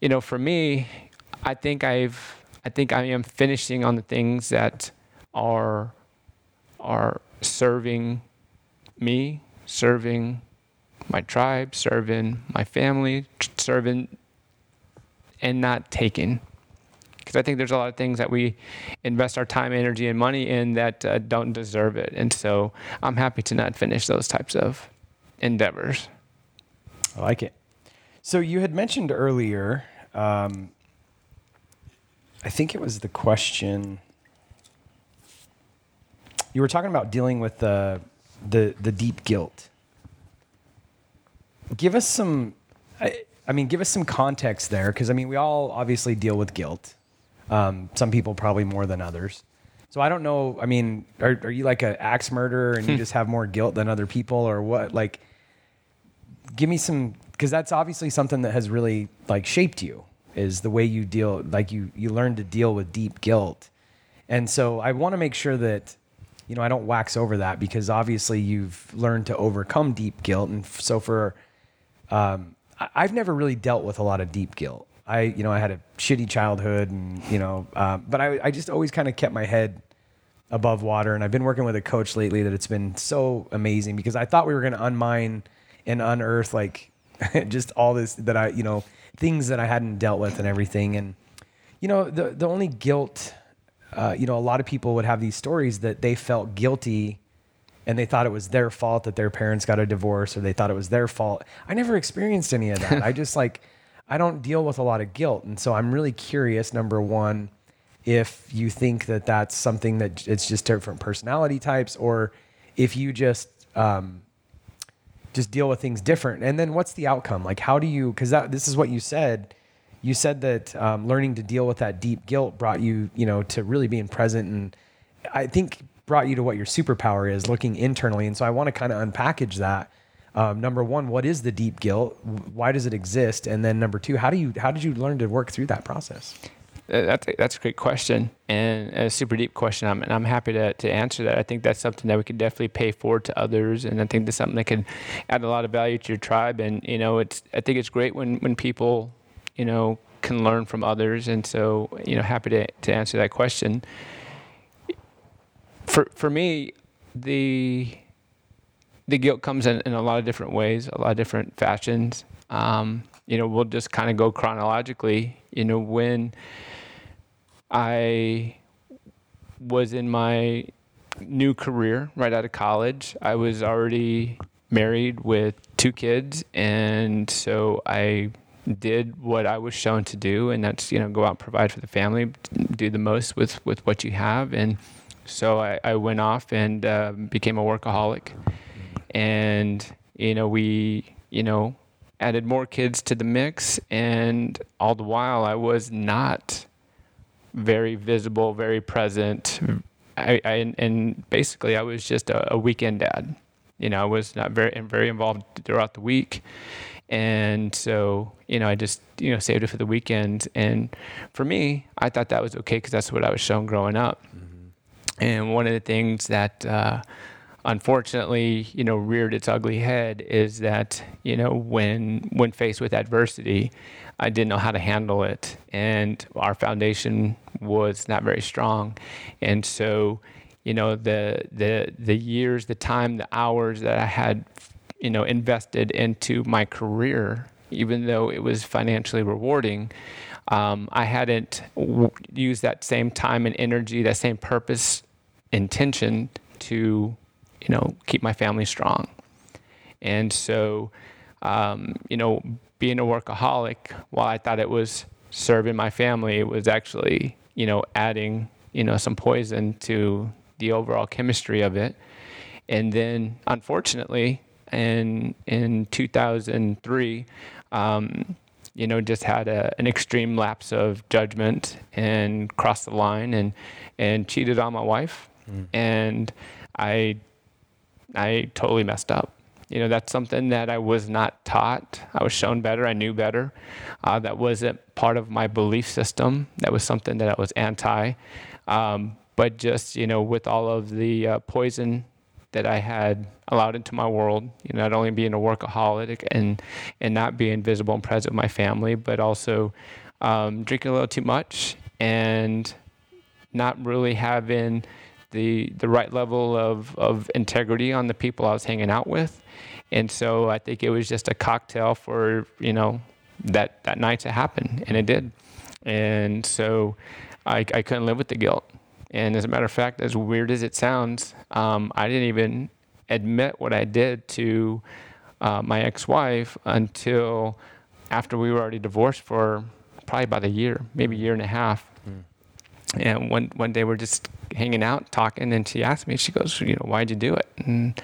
Speaker 1: you know, for me, I think I've, I think I am finishing on the things that are, are serving me, serving my tribe, serving my family, serving and not taking. Because I think there's a lot of things that we invest our time, energy, and money in that uh, don't deserve it. And so I'm happy to not finish those types of endeavors.
Speaker 2: I like it. So you had mentioned earlier, um, I think it was the question. You were talking about dealing with the the the deep guilt give us some. I, I mean, give us some context there, because I mean, we all obviously deal with guilt. Um, some people probably more than others. So I don't know. I mean, are, are you like an axe murderer and you just have more guilt than other people, or what? Like, give me some, because that's obviously something that has really like shaped you. Is the way you deal, like you you learn to deal with deep guilt, and so I want to make sure that you know I don't wax over that because obviously you've learned to overcome deep guilt, and so for um, I, have never really dealt with a lot of deep guilt. I, you know, I had a shitty childhood, and you know, um, but I, I just always kind of kept my head above water. And I've been working with a coach lately that it's been so amazing because I thought we were going to unmine and unearth like just all this that I, you know, things that I hadn't dealt with and everything. And you know, the the only guilt, uh, you know, a lot of people would have these stories that they felt guilty and they thought it was their fault that their parents got a divorce or they thought it was their fault. I never experienced any of that. I just like, I don't deal with a lot of guilt. And so I'm really curious, number one, if you think that that's something that it's just different personality types or if you just, um, just deal with things different. And then what's the outcome? Like, how do you, cause that, this is what you said. You said that um, learning to deal with that deep guilt brought you, you know, to really being present. And I think brought you to what your superpower is looking internally. And so I want to kind of unpackage that. Um, number one, what is the deep guilt? Why does it exist? And then number two, how do you how did you learn to work through that process?
Speaker 1: That's a, that's a great question and a super deep question. I'm, and I'm happy to, to answer that. I think that's something that we could definitely pay forward to others, and I think that's something that can add a lot of value to your tribe. And you know, it's I think it's great when when people you know can learn from others. And so you know, happy to to answer that question for for me, the the guilt comes in, in a lot of different ways, a lot of different fashions. Um, you know, we'll just kind of go chronologically. You know, when I was in my new career right out of college, I was already married with two kids, and so I did what I was shown to do, and that's you know go out and provide for the family, do the most with with what you have, and so I, I went off and uh, became a workaholic. And, you know, we, you know, added more kids to the mix. And all the while, I was not very visible, very present. I, I and basically, I was just a, a weekend dad. You know, I was not very very involved throughout the week and so you know i just you know saved it for the weekend and for me i thought that was okay because that's what i was shown growing up mm-hmm. And one of the things that uh, unfortunately, you know, reared its ugly head is that, you know, when when faced with adversity, I didn't know how to handle it, and our foundation was not very strong, and so, you know, the the the years, the time, the hours that I had, you know, invested into my career, even though it was financially rewarding. Um, I hadn't w- used that same time and energy, that same purpose intention to, you know, keep my family strong. And so, um, you know, being a workaholic, while I thought it was serving my family, it was actually, you know, adding, you know, some poison to the overall chemistry of it. And then, unfortunately, in in 2003, um, you know, just had a, an extreme lapse of judgment and crossed the line and and cheated on my wife Mm. And I I totally messed up. You know, that's something that I was not taught. I was shown better. I knew better. Uh, that wasn't part of my belief system. That was something that I was anti. Um, but just you know, with all of the uh, poison that I had allowed into my world, you know, not only being a workaholic and and not being visible and present with my family, but also um, drinking a little too much and not really having the the right level of, of integrity on the people I was hanging out with. And so I think it was just a cocktail for, you know, that, that night to happen. And it did. And so I, I couldn't live with the guilt. And as a matter of fact, as weird as it sounds, um, I didn't even admit what I did to uh, my ex wife until after we were already divorced for probably about a year, maybe a year and a half. Mm. And one, one day we're just hanging out, talking, and she asked me, she goes, You know, why'd you do it? And,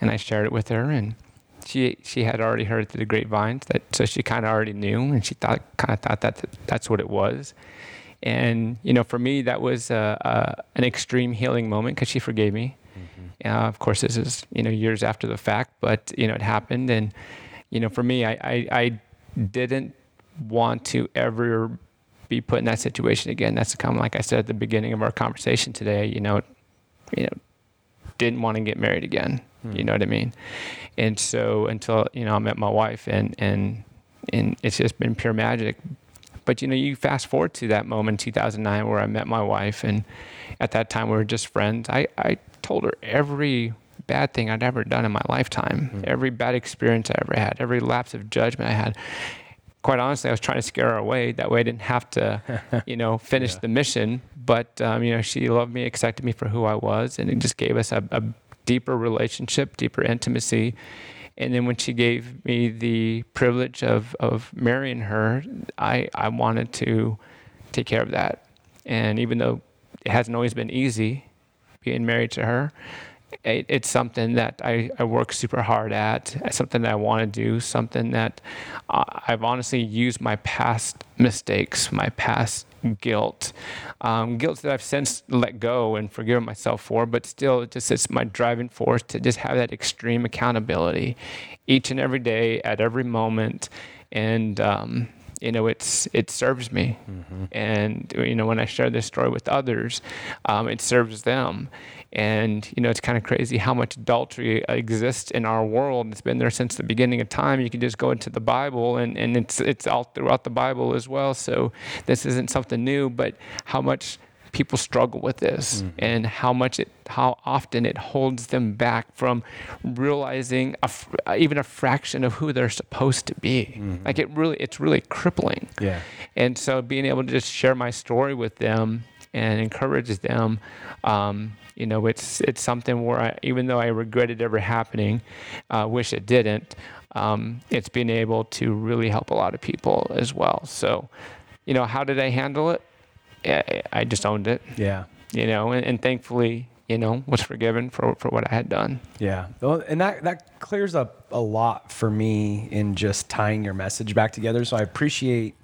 Speaker 1: and I shared it with her. And she she had already heard through the grapevines that so she kind of already knew and she thought kind of thought that that's what it was and you know for me that was uh, uh, an extreme healing moment because she forgave me mm-hmm. uh, of course this is you know years after the fact but you know it happened and you know for me I, I, I didn't want to ever be put in that situation again that's kind of like I said at the beginning of our conversation today you know you know didn't want to get married again you know what I mean? And so until you know I met my wife, and and and it's just been pure magic. But you know, you fast forward to that moment, 2009, where I met my wife, and at that time we were just friends. I I told her every bad thing I'd ever done in my lifetime, mm-hmm. every bad experience I ever had, every lapse of judgment I had. Quite honestly, I was trying to scare her away. That way, I didn't have to, you know, finish yeah. the mission. But um, you know, she loved me, accepted me for who I was, and it just gave us a, a deeper relationship, deeper intimacy. And then when she gave me the privilege of, of marrying her, I, I wanted to take care of that. And even though it hasn't always been easy being married to her, it, it's something that I, I work super hard at, something that I want to do, something that uh, I've honestly used my past mistakes, my past guilt, um, guilt that I've since let go and forgiven myself for, but still, it just it's my driving force to just have that extreme accountability each and every day, at every moment, and um, you know, it's it serves me, mm-hmm. and you know, when I share this story with others, um, it serves them. And you know, it's kind of crazy how much adultery exists in our world. It's been there since the beginning of time. You can just go into the Bible, and, and it's it's all throughout the Bible as well. So this isn't something new, but how much people struggle with this mm-hmm. and how much it how often it holds them back from realizing a, even a fraction of who they're supposed to be. Mm-hmm. like it really it's really crippling.
Speaker 2: Yeah.
Speaker 1: And so being able to just share my story with them and encourage them um, you know it's it's something where I, even though I regret it ever happening uh, wish it didn't um, it's been able to really help a lot of people as well. So you know how did I handle it I just owned it.
Speaker 2: Yeah.
Speaker 1: You know, and, and thankfully, you know, was forgiven for, for what I had done.
Speaker 2: Yeah. Well, and that, that clears up a lot for me in just tying your message back together. So I appreciate,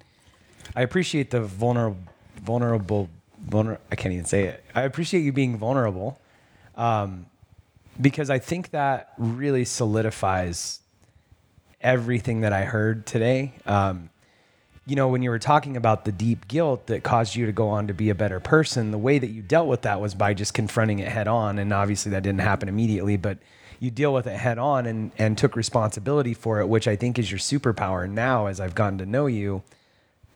Speaker 2: I appreciate the vulnerable, vulnerable, vulner, I can't even say it. I appreciate you being vulnerable. Um, because I think that really solidifies everything that I heard today. Um, you know, when you were talking about the deep guilt that caused you to go on to be a better person, the way that you dealt with that was by just confronting it head on. And obviously that didn't happen immediately, but you deal with it head on and, and took responsibility for it, which I think is your superpower now as I've gotten to know you.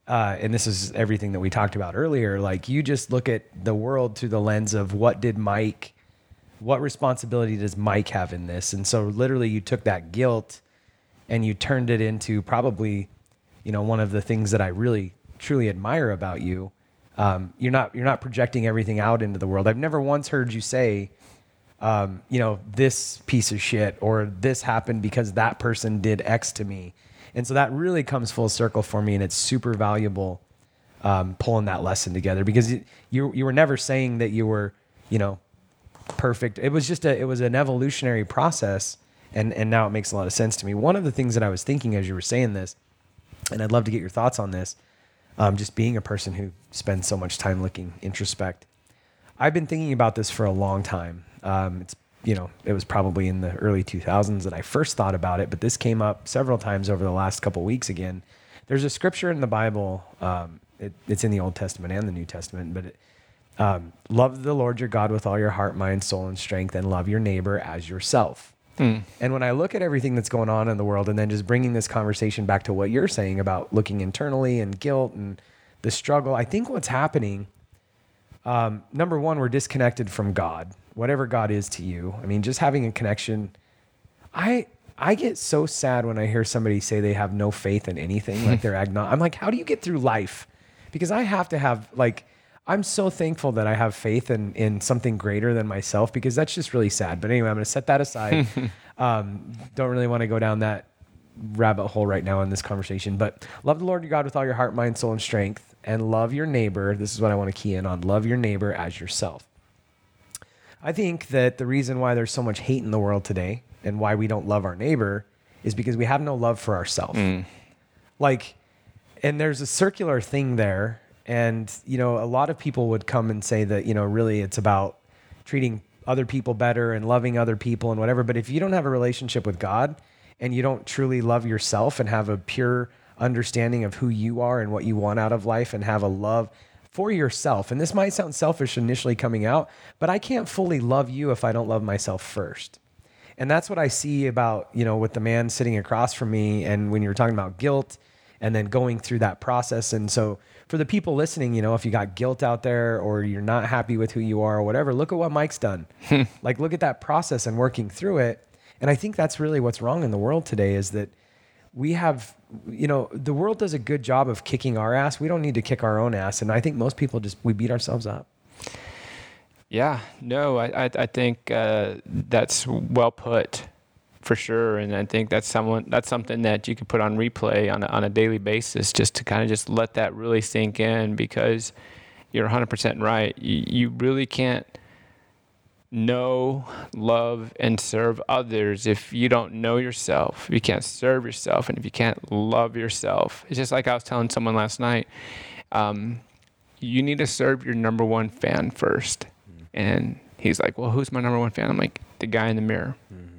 Speaker 2: Uh, and this is everything that we talked about earlier. Like you just look at the world through the lens of what did Mike, what responsibility does Mike have in this? And so literally you took that guilt and you turned it into probably you know, one of the things that I really truly admire about you. Um, you're not you're not projecting everything out into the world. I've never once heard you say, um, you know, this piece of shit or this happened because that person did X to me, and so that really comes full circle for me, and it's super valuable um, pulling that lesson together because you you were never saying that you were you know perfect. It was just a it was an evolutionary process, and and now it makes a lot of sense to me. One of the things that I was thinking as you were saying this and I'd love to get your thoughts on this. Um, just being a person who spends so much time looking introspect. I've been thinking about this for a long time. Um, it's you know, it was probably in the early 2000s that I first thought about it, but this came up several times over the last couple weeks again. There's a scripture in the Bible, um, it, it's in the Old Testament and the New Testament, but it, um, love the Lord your God with all your heart, mind, soul, and strength, and love your neighbor as yourself. Mm. And when I look at everything that's going on in the world, and then just bringing this conversation back to what you're saying about looking internally and guilt and the struggle, I think what's happening, um, number one, we're disconnected from God, whatever God is to you. I mean, just having a connection. I I get so sad when I hear somebody say they have no faith in anything, like they're agnostic. I'm like, how do you get through life? Because I have to have like I'm so thankful that I have faith in in something greater than myself because that's just really sad. But anyway, I'm going to set that aside. um, don't really want to go down that rabbit hole right now in this conversation. But love the Lord your God with all your heart, mind, soul, and strength, and love your neighbor. This is what I want to key in on: love your neighbor as yourself. I think that the reason why there's so much hate in the world today and why we don't love our neighbor is because we have no love for ourselves. Mm. Like, and there's a circular thing there and, you know, a lot of people would come and say that, you know, really it's about treating other people better and loving other people and whatever. But if you don't have a relationship with God and you don't truly love yourself and have a pure understanding of who you are and what you want out of life and have a love for yourself, and this might sound selfish initially coming out, but I can't fully love you if I don't love myself first. And that's what I see about, you know, with the man sitting across from me and when you were talking about guilt and then going through that process. And so for the people listening, you know, if you got guilt out there or you're not happy with who you are or whatever, look at what Mike's done. like look at that process and working through it. And I think that's really what's wrong in the world today is that we have, you know, the world does a good job of kicking our ass. We don't need to kick our own ass. And I think most people just, we beat ourselves up.
Speaker 1: Yeah, no, I, I, I think uh, that's well put for sure. And I think that's someone that's something that you can put on replay on a, on a daily basis, just to kind of just let that really sink in. Because you're 100% right. You, you really can't know, love, and serve others if you don't know yourself. If you can't serve yourself, and if you can't love yourself, it's just like I was telling someone last night. Um, you need to serve your number one fan first. Mm-hmm. And he's like, "Well, who's my number one fan?" I'm like, "The guy in the mirror." Mm-hmm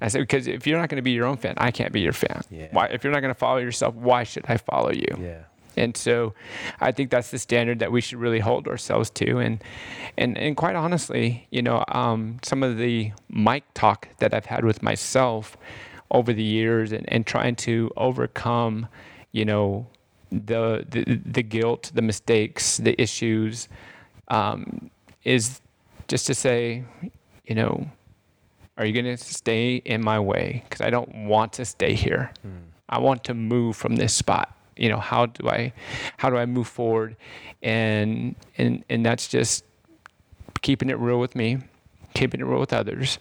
Speaker 1: I said, because if you're not going to be your own fan, I can't be your fan. Yeah. Why? If you're not going to follow yourself, why should I follow you?
Speaker 2: Yeah.
Speaker 1: And so, I think that's the standard that we should really hold ourselves to. And and and quite honestly, you know, um, some of the mic talk that I've had with myself over the years, and, and trying to overcome, you know, the the, the guilt, the mistakes, the issues, um, is just to say, you know, are you going to stay in my way? Because I don't want to stay here. Mm. I want to move from this spot. You know, how do I, how do I move forward? And and and that's just keeping it real with me, keeping it real with others.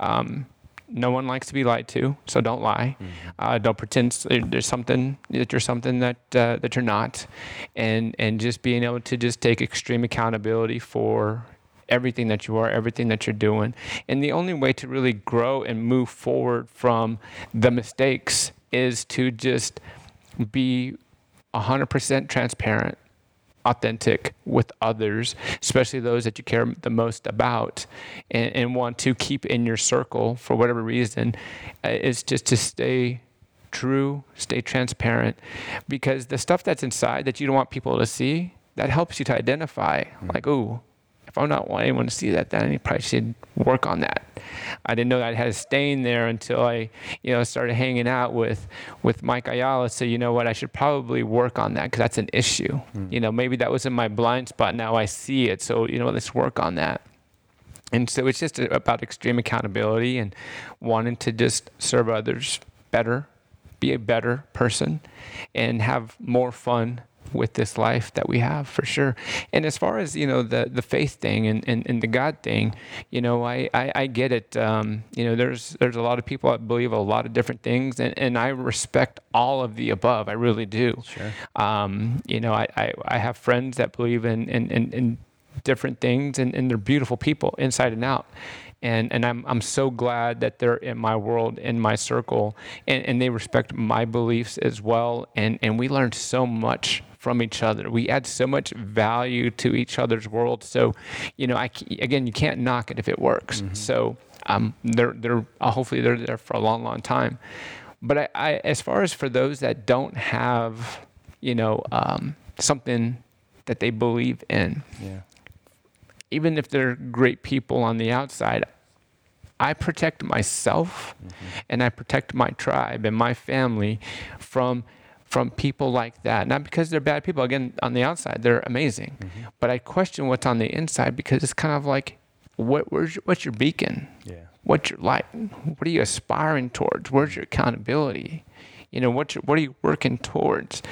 Speaker 1: Um, no one likes to be lied to, so don't lie. Mm-hmm. Uh, don't pretend there's something that you're something that uh, that you're not, and and just being able to just take extreme accountability for everything that you are, everything that you're doing. And the only way to really grow and move forward from the mistakes is to just be 100% transparent, authentic with others, especially those that you care the most about and, and want to keep in your circle for whatever reason, uh, is just to stay true, stay transparent, because the stuff that's inside that you don't want people to see, that helps you to identify, mm-hmm. like, oh, if I'm not wanting anyone to see that, then I probably should work on that. I didn't know that I had a stain there until I, you know, started hanging out with with Mike Ayala. So you know what, I should probably work on that because that's an issue. Mm. You know, maybe that was in my blind spot. Now I see it. So you know, let's work on that. And so it's just about extreme accountability and wanting to just serve others better, be a better person, and have more fun with this life that we have for sure. And as far as, you know, the, the faith thing and, and, and the God thing, you know, I, I, I get it. Um, you know, there's, there's a lot of people that believe a lot of different things and, and I respect all of the above. I really do.
Speaker 2: Sure.
Speaker 1: Um, you know, I, I, I have friends that believe in, in, in, in different things and, and they're beautiful people inside and out and and I'm I'm so glad that they're in my world, in my circle, and, and they respect my beliefs as well. And and we learned so much from each other. We add so much value to each other's world. So, you know, I again, you can't knock it if it works. Mm-hmm. So um, they're they're uh, hopefully they're there for a long, long time. But I, I as far as for those that don't have, you know, um, something that they believe in,
Speaker 2: Yeah.
Speaker 1: Even if they're great people on the outside, I protect myself mm-hmm. and I protect my tribe and my family from from people like that. Not because they're bad people. Again, on the outside, they're amazing. Mm-hmm. But I question what's on the inside because it's kind of like, what where's your, what's your beacon?
Speaker 2: Yeah.
Speaker 1: What's your light? What are you aspiring towards? Where's your accountability? You know, what what are you working towards?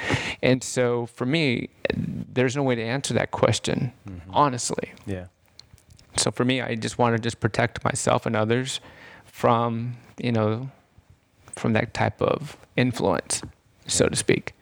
Speaker 1: And so for me, there's no way to answer that question, mm-hmm. honestly.
Speaker 2: Yeah.
Speaker 1: So for me, I just want to just protect myself and others from, you know, from that type of influence, so to speak.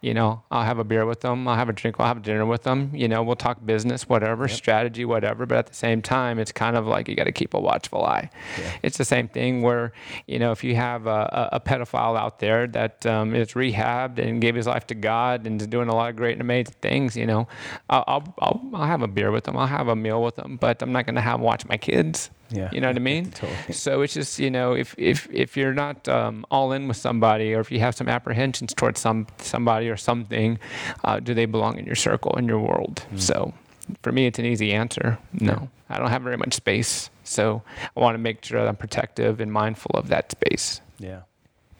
Speaker 1: You know, I'll have a beer with them, I'll have a drink, I'll have dinner with them. You know, we'll talk business, whatever, strategy, whatever. But at the same time, it's kind of like you got to keep a watchful eye.
Speaker 2: Yeah.
Speaker 1: It's the same thing where, you know, if you have a, a a pedophile out there that um, is rehabbed and gave his life to God and is doing a lot of great and amazing things, you know, I'll, I'll, I'll, I'll have a beer with them, I'll have a meal with them, but I'm not going to have watch my kids.
Speaker 2: Yeah.
Speaker 1: You know what I mean?
Speaker 2: Totally.
Speaker 1: So it's just you know if if if you're not um, all in with somebody, or if you have some apprehensions towards some somebody or something, uh, do they belong in your circle in your world? So for me, it's an easy answer. No, I don't have very much space, so I want to make sure that I'm protective and mindful of that space.
Speaker 2: Yeah.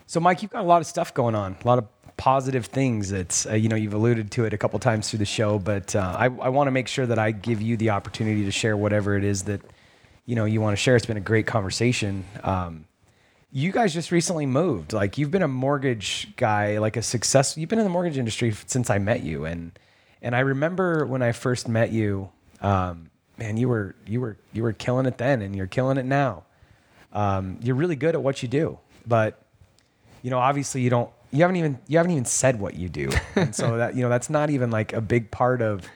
Speaker 2: So, Mike, you've got a lot of stuff going on, a lot of positive things. It's uh, you know you've alluded to it a couple times through the show, but uh, I, I want to make sure that I give you the opportunity to share whatever it is that you know you want to share. It's been a great conversation. Um, you guys just recently moved. Like you've been a mortgage guy, like a success. You've been in the mortgage industry since I met you, and and I remember when I first met you. Um, man, you were you were you were killing it then, and you're killing it now. Um, you're really good at what you do, but you know, obviously you don't, you haven't even, you haven't even said what you do. And so that, you know, that's not even like a big part of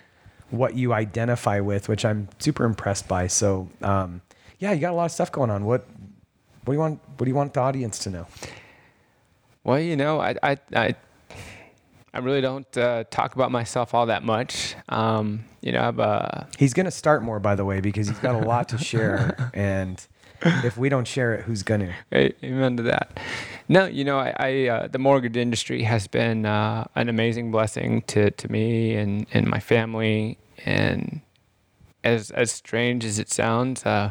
Speaker 2: what you identify with, which I'm super impressed by. So, um, yeah, you got a lot of stuff going on. What, what do you want, what do you want the audience to know?
Speaker 1: Well, you know, I I I, I really don't uh, talk about myself all that much. Um, you know, I've uh,
Speaker 2: He's going to start more, by the way, because he's got a lot to share. And if we don't share it, who's going to?
Speaker 1: A- Amen to that. No, you know, I, I uh, the mortgage industry has been uh, an amazing blessing to, to me and, and my family. And as as strange as it sounds, uh,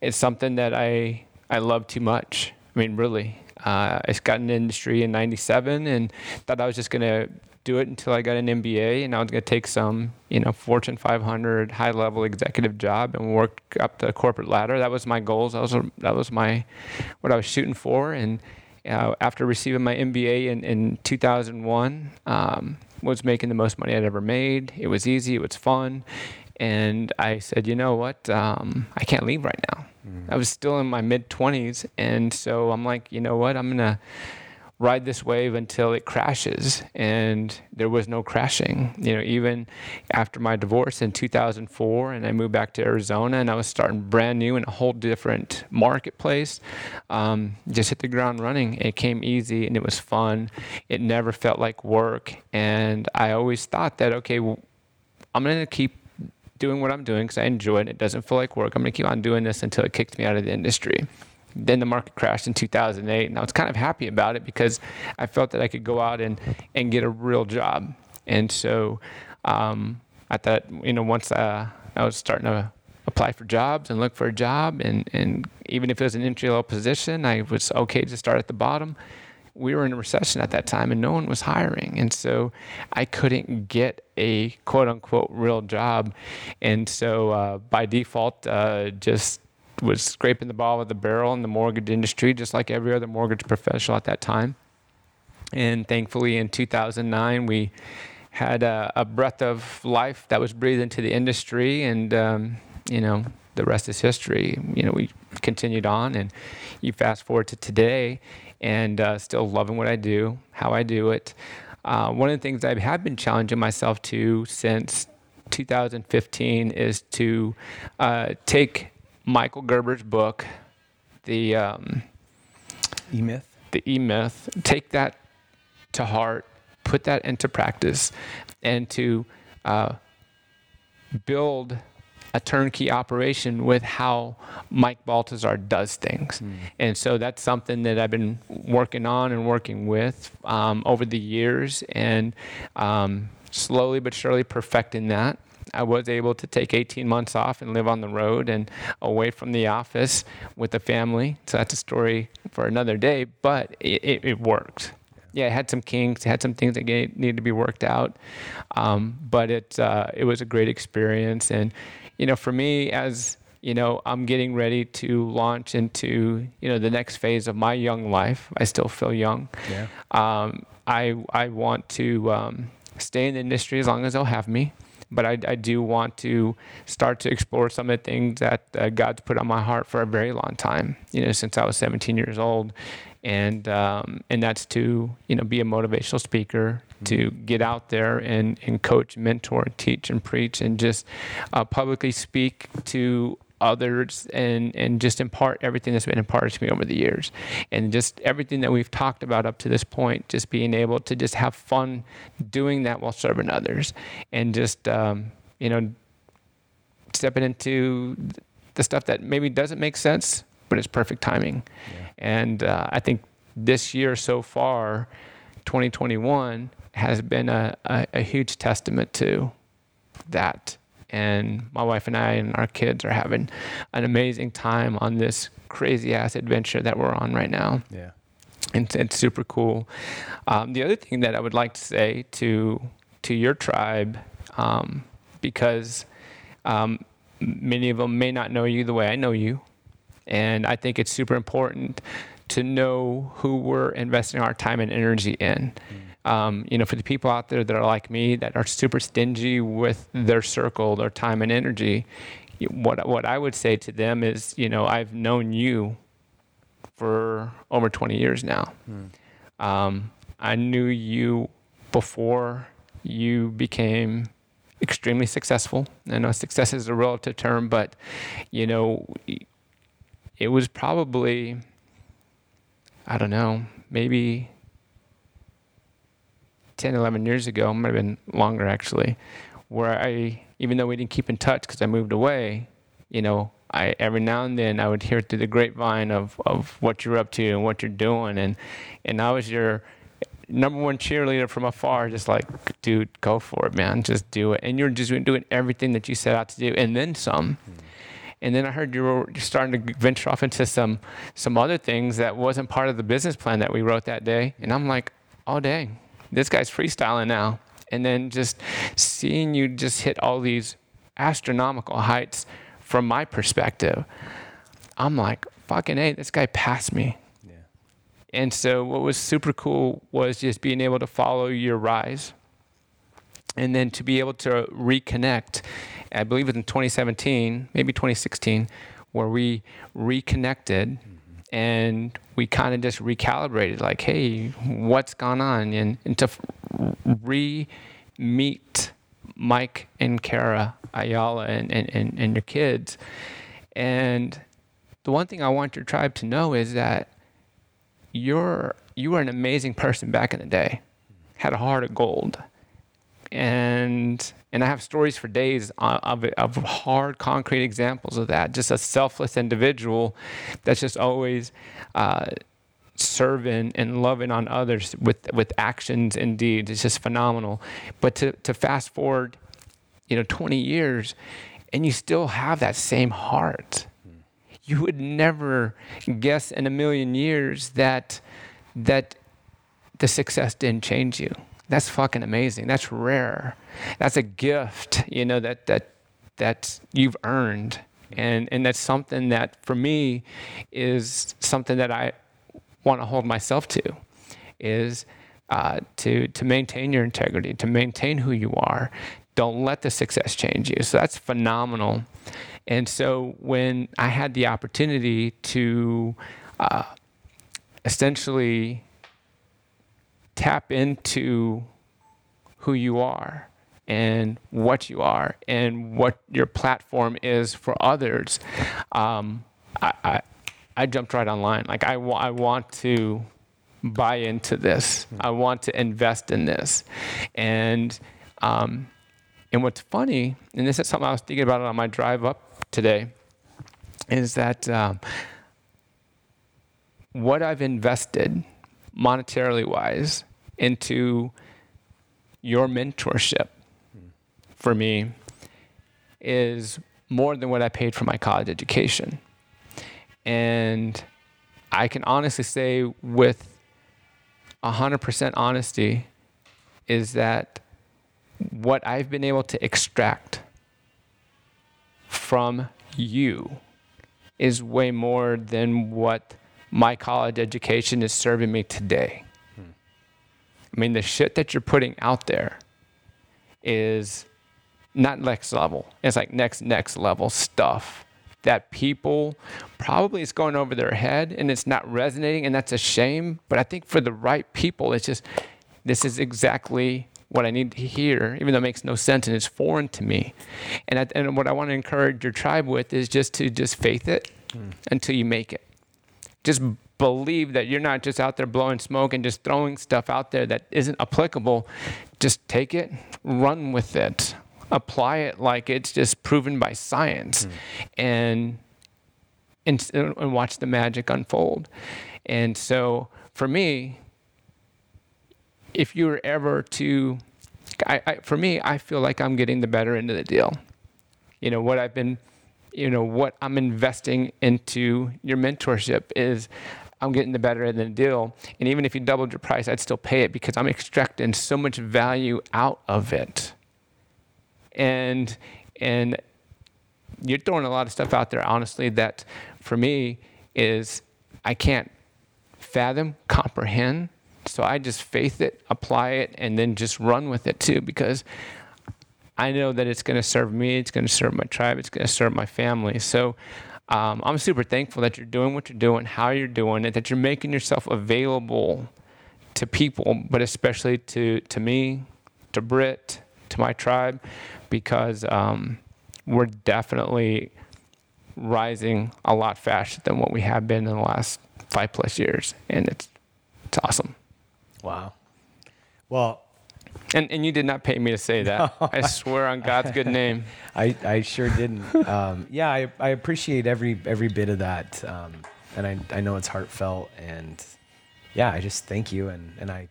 Speaker 1: it's something that I I love too much. I mean, really. Uh, I got the industry in '97 and thought I was just gonna do it until I got an MBA, and I was gonna take some, you know, Fortune 500 high-level executive job and work up the corporate ladder. That was my goals. That was that was my what I was shooting for. And uh, after receiving my MBA in, in 2001, um, was making the most money I'd ever made. It was easy. It was fun. And I said, you know what? Um, I can't leave right now. I was still in my mid 20s. And so I'm like, you know what? I'm going to ride this wave until it crashes. And there was no crashing. You know, even after my divorce in 2004 and I moved back to Arizona and I was starting brand new in a whole different marketplace, um, just hit the ground running. It came easy and it was fun. It never felt like work. And I always thought that, okay, well, I'm going to keep doing what I'm doing because I enjoy it. It doesn't feel like work. I'm going to keep on doing this until it kicks me out of the industry. Then the market crashed in 2008, and I was kind of happy about it because I felt that I could go out and, and get a real job. And so um, I thought, you know, once uh, I was starting to apply for jobs and look for a job, and, and even if it was an entry level position, I was okay to start at the bottom we were in a recession at that time and no one was hiring. And so I couldn't get a quote unquote real job. And so uh, by default, uh, just was scraping the ball with the barrel in the mortgage industry, just like every other mortgage professional at that time. And thankfully, in 2009, we had a, a breath of life that was breathed into the industry. And, um, you know, the rest is history. You know, we continued on, and you fast forward to today, and uh, still loving what I do, how I do it. Uh, one of the things I have been challenging myself to since 2015 is to uh, take Michael Gerber's book, the um,
Speaker 2: E Myth.
Speaker 1: the E Myth, take that to heart, put that into practice, and to uh, build a turnkey operation with how Mike Baltazar does things. Mm. And so that's something that I've been working on and working with um, over the years and um, slowly but surely perfecting that. I was able to take 18 months off and live on the road and away from the office with the family. So that's a story for another day, but it, it, it worked yeah, it had some kinks, it had some things that needed to be worked out. Um, but it uh, it was a great experience, and you know, for me as you know, I'm getting ready to launch into you know the next phase of my young life. I still feel young. Yeah. Um, I I want to um, stay in the industry as long as they'll have me but I, I, do want to start to explore some of the things that uh, God's put on my heart for a very long time. You know, since I was 17 years old, and um, and that's to you know be a motivational speaker, mm-hmm. to get out there and and coach, mentor, teach, and preach, and just uh, publicly speak to others and and just impart everything that's been imparted to me over the years. And just everything that we've talked about up to this point just being able to just have fun doing that while serving others. And just um, you know stepping into the stuff that maybe doesn't make sense but it's perfect timing. Yeah. and uh, i think this year so far 2021 has been a, a, a huge testament to that and my wife and I and our kids are having an amazing time on this crazy ass adventure that we're on right now.
Speaker 2: Yeah.
Speaker 1: And it's super cool. Um, the other thing that I would like to say to to your tribe, um, because um, many of them may not know you the way I know you, and I think it's super important to know who we're investing our time and energy in. Mm. Um, you know, for the people out there that are like me, that are super stingy with their circle, their time and energy, what what I would say to them is, you know, I've known you for over 20 years now. Hmm. Um, I knew you before you became extremely successful. I know success is a relative term, but you know, it was probably, I don't know, maybe 10, 11 years ago, might have been longer actually, where I, even though we didn't keep in touch because I moved away, you know, I every now and then I would hear through the grapevine of, of what you're up to and what you're doing, and and I was your number one cheerleader from afar, just like, dude, go for it, man, just do it, and you're just doing everything that you set out to do, and then some. And then I heard you were starting to venture off into some some other things that wasn't part of the business plan that we wrote that day, and I'm like, oh dang, this guy's freestyling now. And then just seeing you just hit all these astronomical heights from my perspective, I'm like, fucking hey, this guy passed me. Yeah. And so what was super cool was just being able to follow your rise and then to be able to reconnect. I believe it was in 2017, maybe 2016, where we reconnected. Mm-hmm and we kind of just recalibrated like hey what's gone on? And, and to re-meet mike and kara ayala and, and, and, and your kids. And the one thing i want your tribe to know is that you're you were an amazing person back in the day. Had a heart of gold. And and I have stories for days of, of hard, concrete examples of that. Just a selfless individual that's just always uh, serving and loving on others with with actions and deeds. It's just phenomenal. But to to fast forward, you know, 20 years, and you still have that same heart. You would never guess in a million years that that the success didn't change you. That's fucking amazing. That's rare. That's a gift, you know, that that that you've earned. And and that's something that for me is something that I want to hold myself to is uh, to to maintain your integrity, to maintain who you are. Don't let the success change you. So that's phenomenal. And so when I had the opportunity to uh, essentially tap into who you are and what you are and what your platform is for others. Um, I, I, I, jumped right online. Like I, I want to buy into this. I want to invest in this, and um, And what's funny, and this is something I was thinking about on my drive up today, is that um, what I've invested monetarily wise into your mentorship for me is more than what I paid for my college education. And I can honestly say with 100% honesty is that what I've been able to extract from you is way more than what my college education is serving me today. Hmm. I mean, the shit that you're putting out there is not next level. It's like next, next level stuff that people probably is going over their head and it's not resonating, and that's a shame. But I think for the right people, it's just this is exactly what I need to hear, even though it makes no sense and it's foreign to me. And, I, and what I want to encourage your tribe with is just to just faith it mm. until you make it. Just believe that you're not just out there blowing smoke and just throwing stuff out there that isn't applicable. Just take it, run with it, apply it like it's just proven by science, mm. and, and and watch the magic unfold. And so for me, if you were ever to, I, I, for me, I feel like I'm getting the better end of the deal. You know, what I've been, you know, what I'm investing into your mentorship is I'm getting the better end of the deal. And even if you doubled your price, I'd still pay it because I'm extracting so much value out of it. And, and you're throwing a lot of stuff out there, honestly, that for me is I can't fathom, comprehend, so I just faith it, apply it, and then just run with it too, because I know that it's going to serve me, it's going to serve my tribe, it's going to serve my family. So um, I'm super thankful that you're doing what you're doing, how you're doing it, that you're making yourself available to people, but especially to to me, to Britt, to my tribe, because um, we're definitely rising a lot faster than what we have been in the last five plus years, and it's it's awesome.
Speaker 2: Wow. Well,
Speaker 1: and and you did not pay me to say that. No, I swear on God's good name.
Speaker 2: I, I sure didn't. Um, yeah, I, I appreciate every every bit of that, um, and I I know it's heartfelt, and yeah, I just thank you, and and I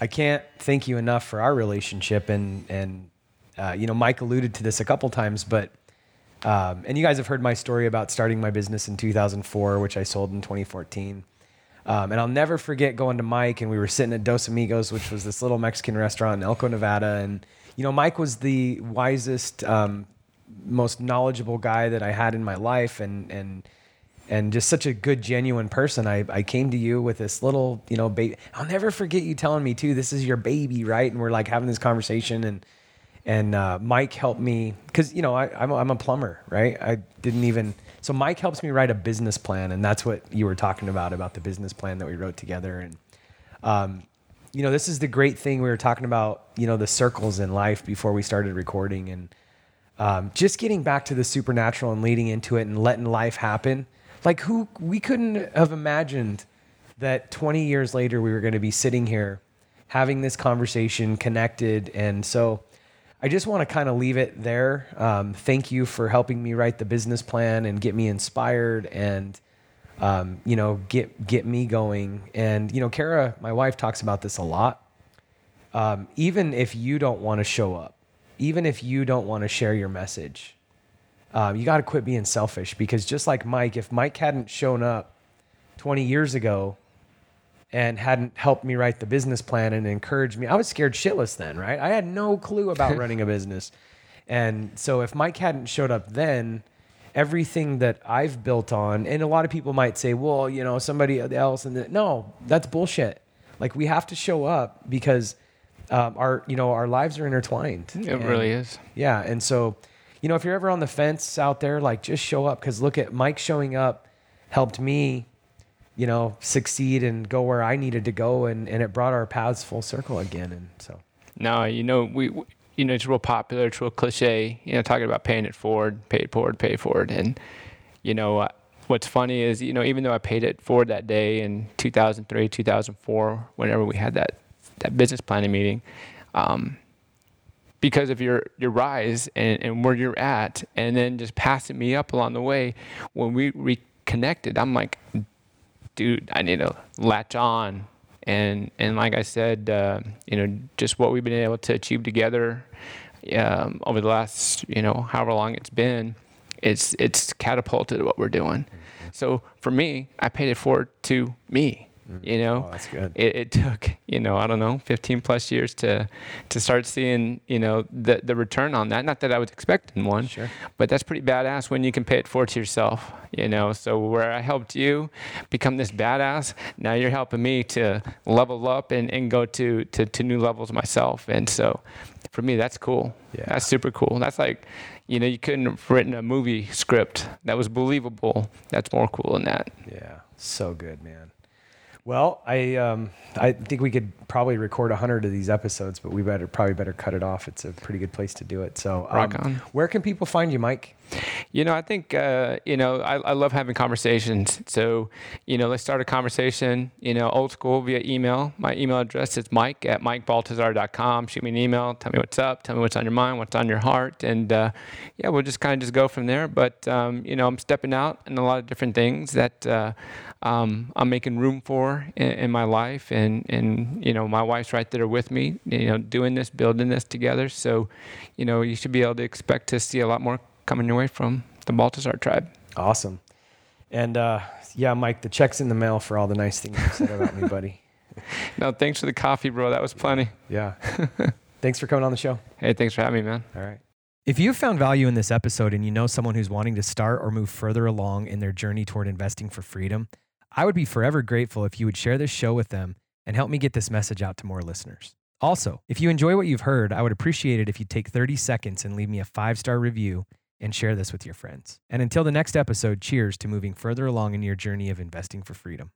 Speaker 2: I can't thank you enough for our relationship, and and uh, you know Mike alluded to this a couple times, but. Um, and you guys have heard my story about starting my business in 2004, which I sold in 2014. Um, and I'll never forget going to Mike, and we were sitting at Dos Amigos, which was this little Mexican restaurant in Elko, Nevada. And, you know, Mike was the wisest, um, most knowledgeable guy that I had in my life, and, and, and just such a good, genuine person. I, I came to you with this little, you know, baby. I'll never forget you telling me, too, this is your baby, right? And we're like having this conversation, and, and uh, Mike helped me because, you know, I, I'm, a, I'm a plumber, right? I didn't even so Mike helps me write a business plan, and that's what you were talking about about the business plan that we wrote together. And um, you know, this is the great thing we were talking about. You know, the circles in life before we started recording, and um, just getting back to the supernatural and leading into it and letting life happen. Like who we couldn't have imagined that 20 years later we were going to be sitting here having this conversation connected and so I just want to kind of leave it there. Um, thank you for helping me write the business plan and get me inspired and um, you know get get me going. And you know, Kara, my wife, talks about this a lot. Um, even if you don't want to show up, even if you don't want to share your message, um, you got to quit being selfish. Because just like Mike, if Mike hadn't shown up 20 years ago, and hadn't helped me write the business plan and encouraged me. I was scared shitless then, right? I had no clue about running a business. And so if Mike hadn't showed up then, everything that I've built on, and a lot of people might say, well, you know, somebody else, and the, no, that's bullshit. Like we have to show up because um, our, you know, our lives are intertwined.
Speaker 1: It and, really is.
Speaker 2: Yeah. And so, you know, if you're ever on the fence out there, like just show up because look at Mike showing up helped me you know, succeed and go where I needed to go, and, and it brought our paths full circle again. And so,
Speaker 1: no, you know, we, you know, it's real popular, it's real cliche, you know, talking about paying it forward, pay it forward, pay it forward, and you know, uh, what's funny is, you know, even though I paid it forward that day in 2003, 2004, whenever we had that that business planning meeting, um, because of your your rise and, and where you're at, and then just passing me up along the way. When we reconnected, I'm like, dude, I need to latch on. And and like I said, uh, you know, just what we've been able to achieve together um, over the last, you know, however long it's been, it's it's catapulted what we're doing. So for me, I paid it forward to me. Mm-hmm. You know,
Speaker 2: Oh, that's good.
Speaker 1: it, it took you know I don't know 15 plus years to to start seeing you know the the return on that. Not that I was expecting one,
Speaker 2: Sure.
Speaker 1: but that's pretty badass when you can pay it forward to yourself. You know, so where I helped you become this badass, now you're helping me to level up and, and go to, to to new levels myself. And so, for me, that's cool.
Speaker 2: Yeah.
Speaker 1: That's super cool. That's like, you know, you couldn't have written a movie script that was believable. That's more cool than that.
Speaker 2: Yeah, so good, man. Well, I um, I think we could probably record a hundred of these episodes, but we better probably better cut it off. It's a pretty good place to do it. So, um,
Speaker 1: Rock on.
Speaker 2: where can people find you, Mike?
Speaker 1: You know, I think, uh, you know, I, I love having conversations. So, you know, let's start a conversation, you know, old school via email. My email address is mike at mikebaltazar.com. Shoot me an email. Tell me what's up. Tell me what's on your mind, what's on your heart. And, uh, yeah, we'll just kind of just go from there. But, um, you know, I'm stepping out in a lot of different things that uh, um, I'm making room for in, in my life. And, and, you know, my wife's right there with me, you know, doing this, building this together. So, you know, you should be able to expect to see a lot more coming your way from the Baltazar tribe.
Speaker 2: Awesome. And uh, yeah, Mike, the check's in the mail for all the nice things you said about me, buddy.
Speaker 1: No, thanks for the coffee, bro. That was plenty.
Speaker 2: Yeah. Thanks for coming on the show.
Speaker 1: Hey, thanks for having me, man.
Speaker 2: All right.
Speaker 3: If you have found value in this episode and you know someone who's wanting to start or move further along in their journey toward investing for freedom, I would be forever grateful if you would share this show with them and help me get this message out to more listeners. Also, if you enjoy what you've heard, I would appreciate it if you take 30 seconds and leave me a five star review and share this with your friends. And until the next episode, cheers to moving further along in your journey of investing for freedom.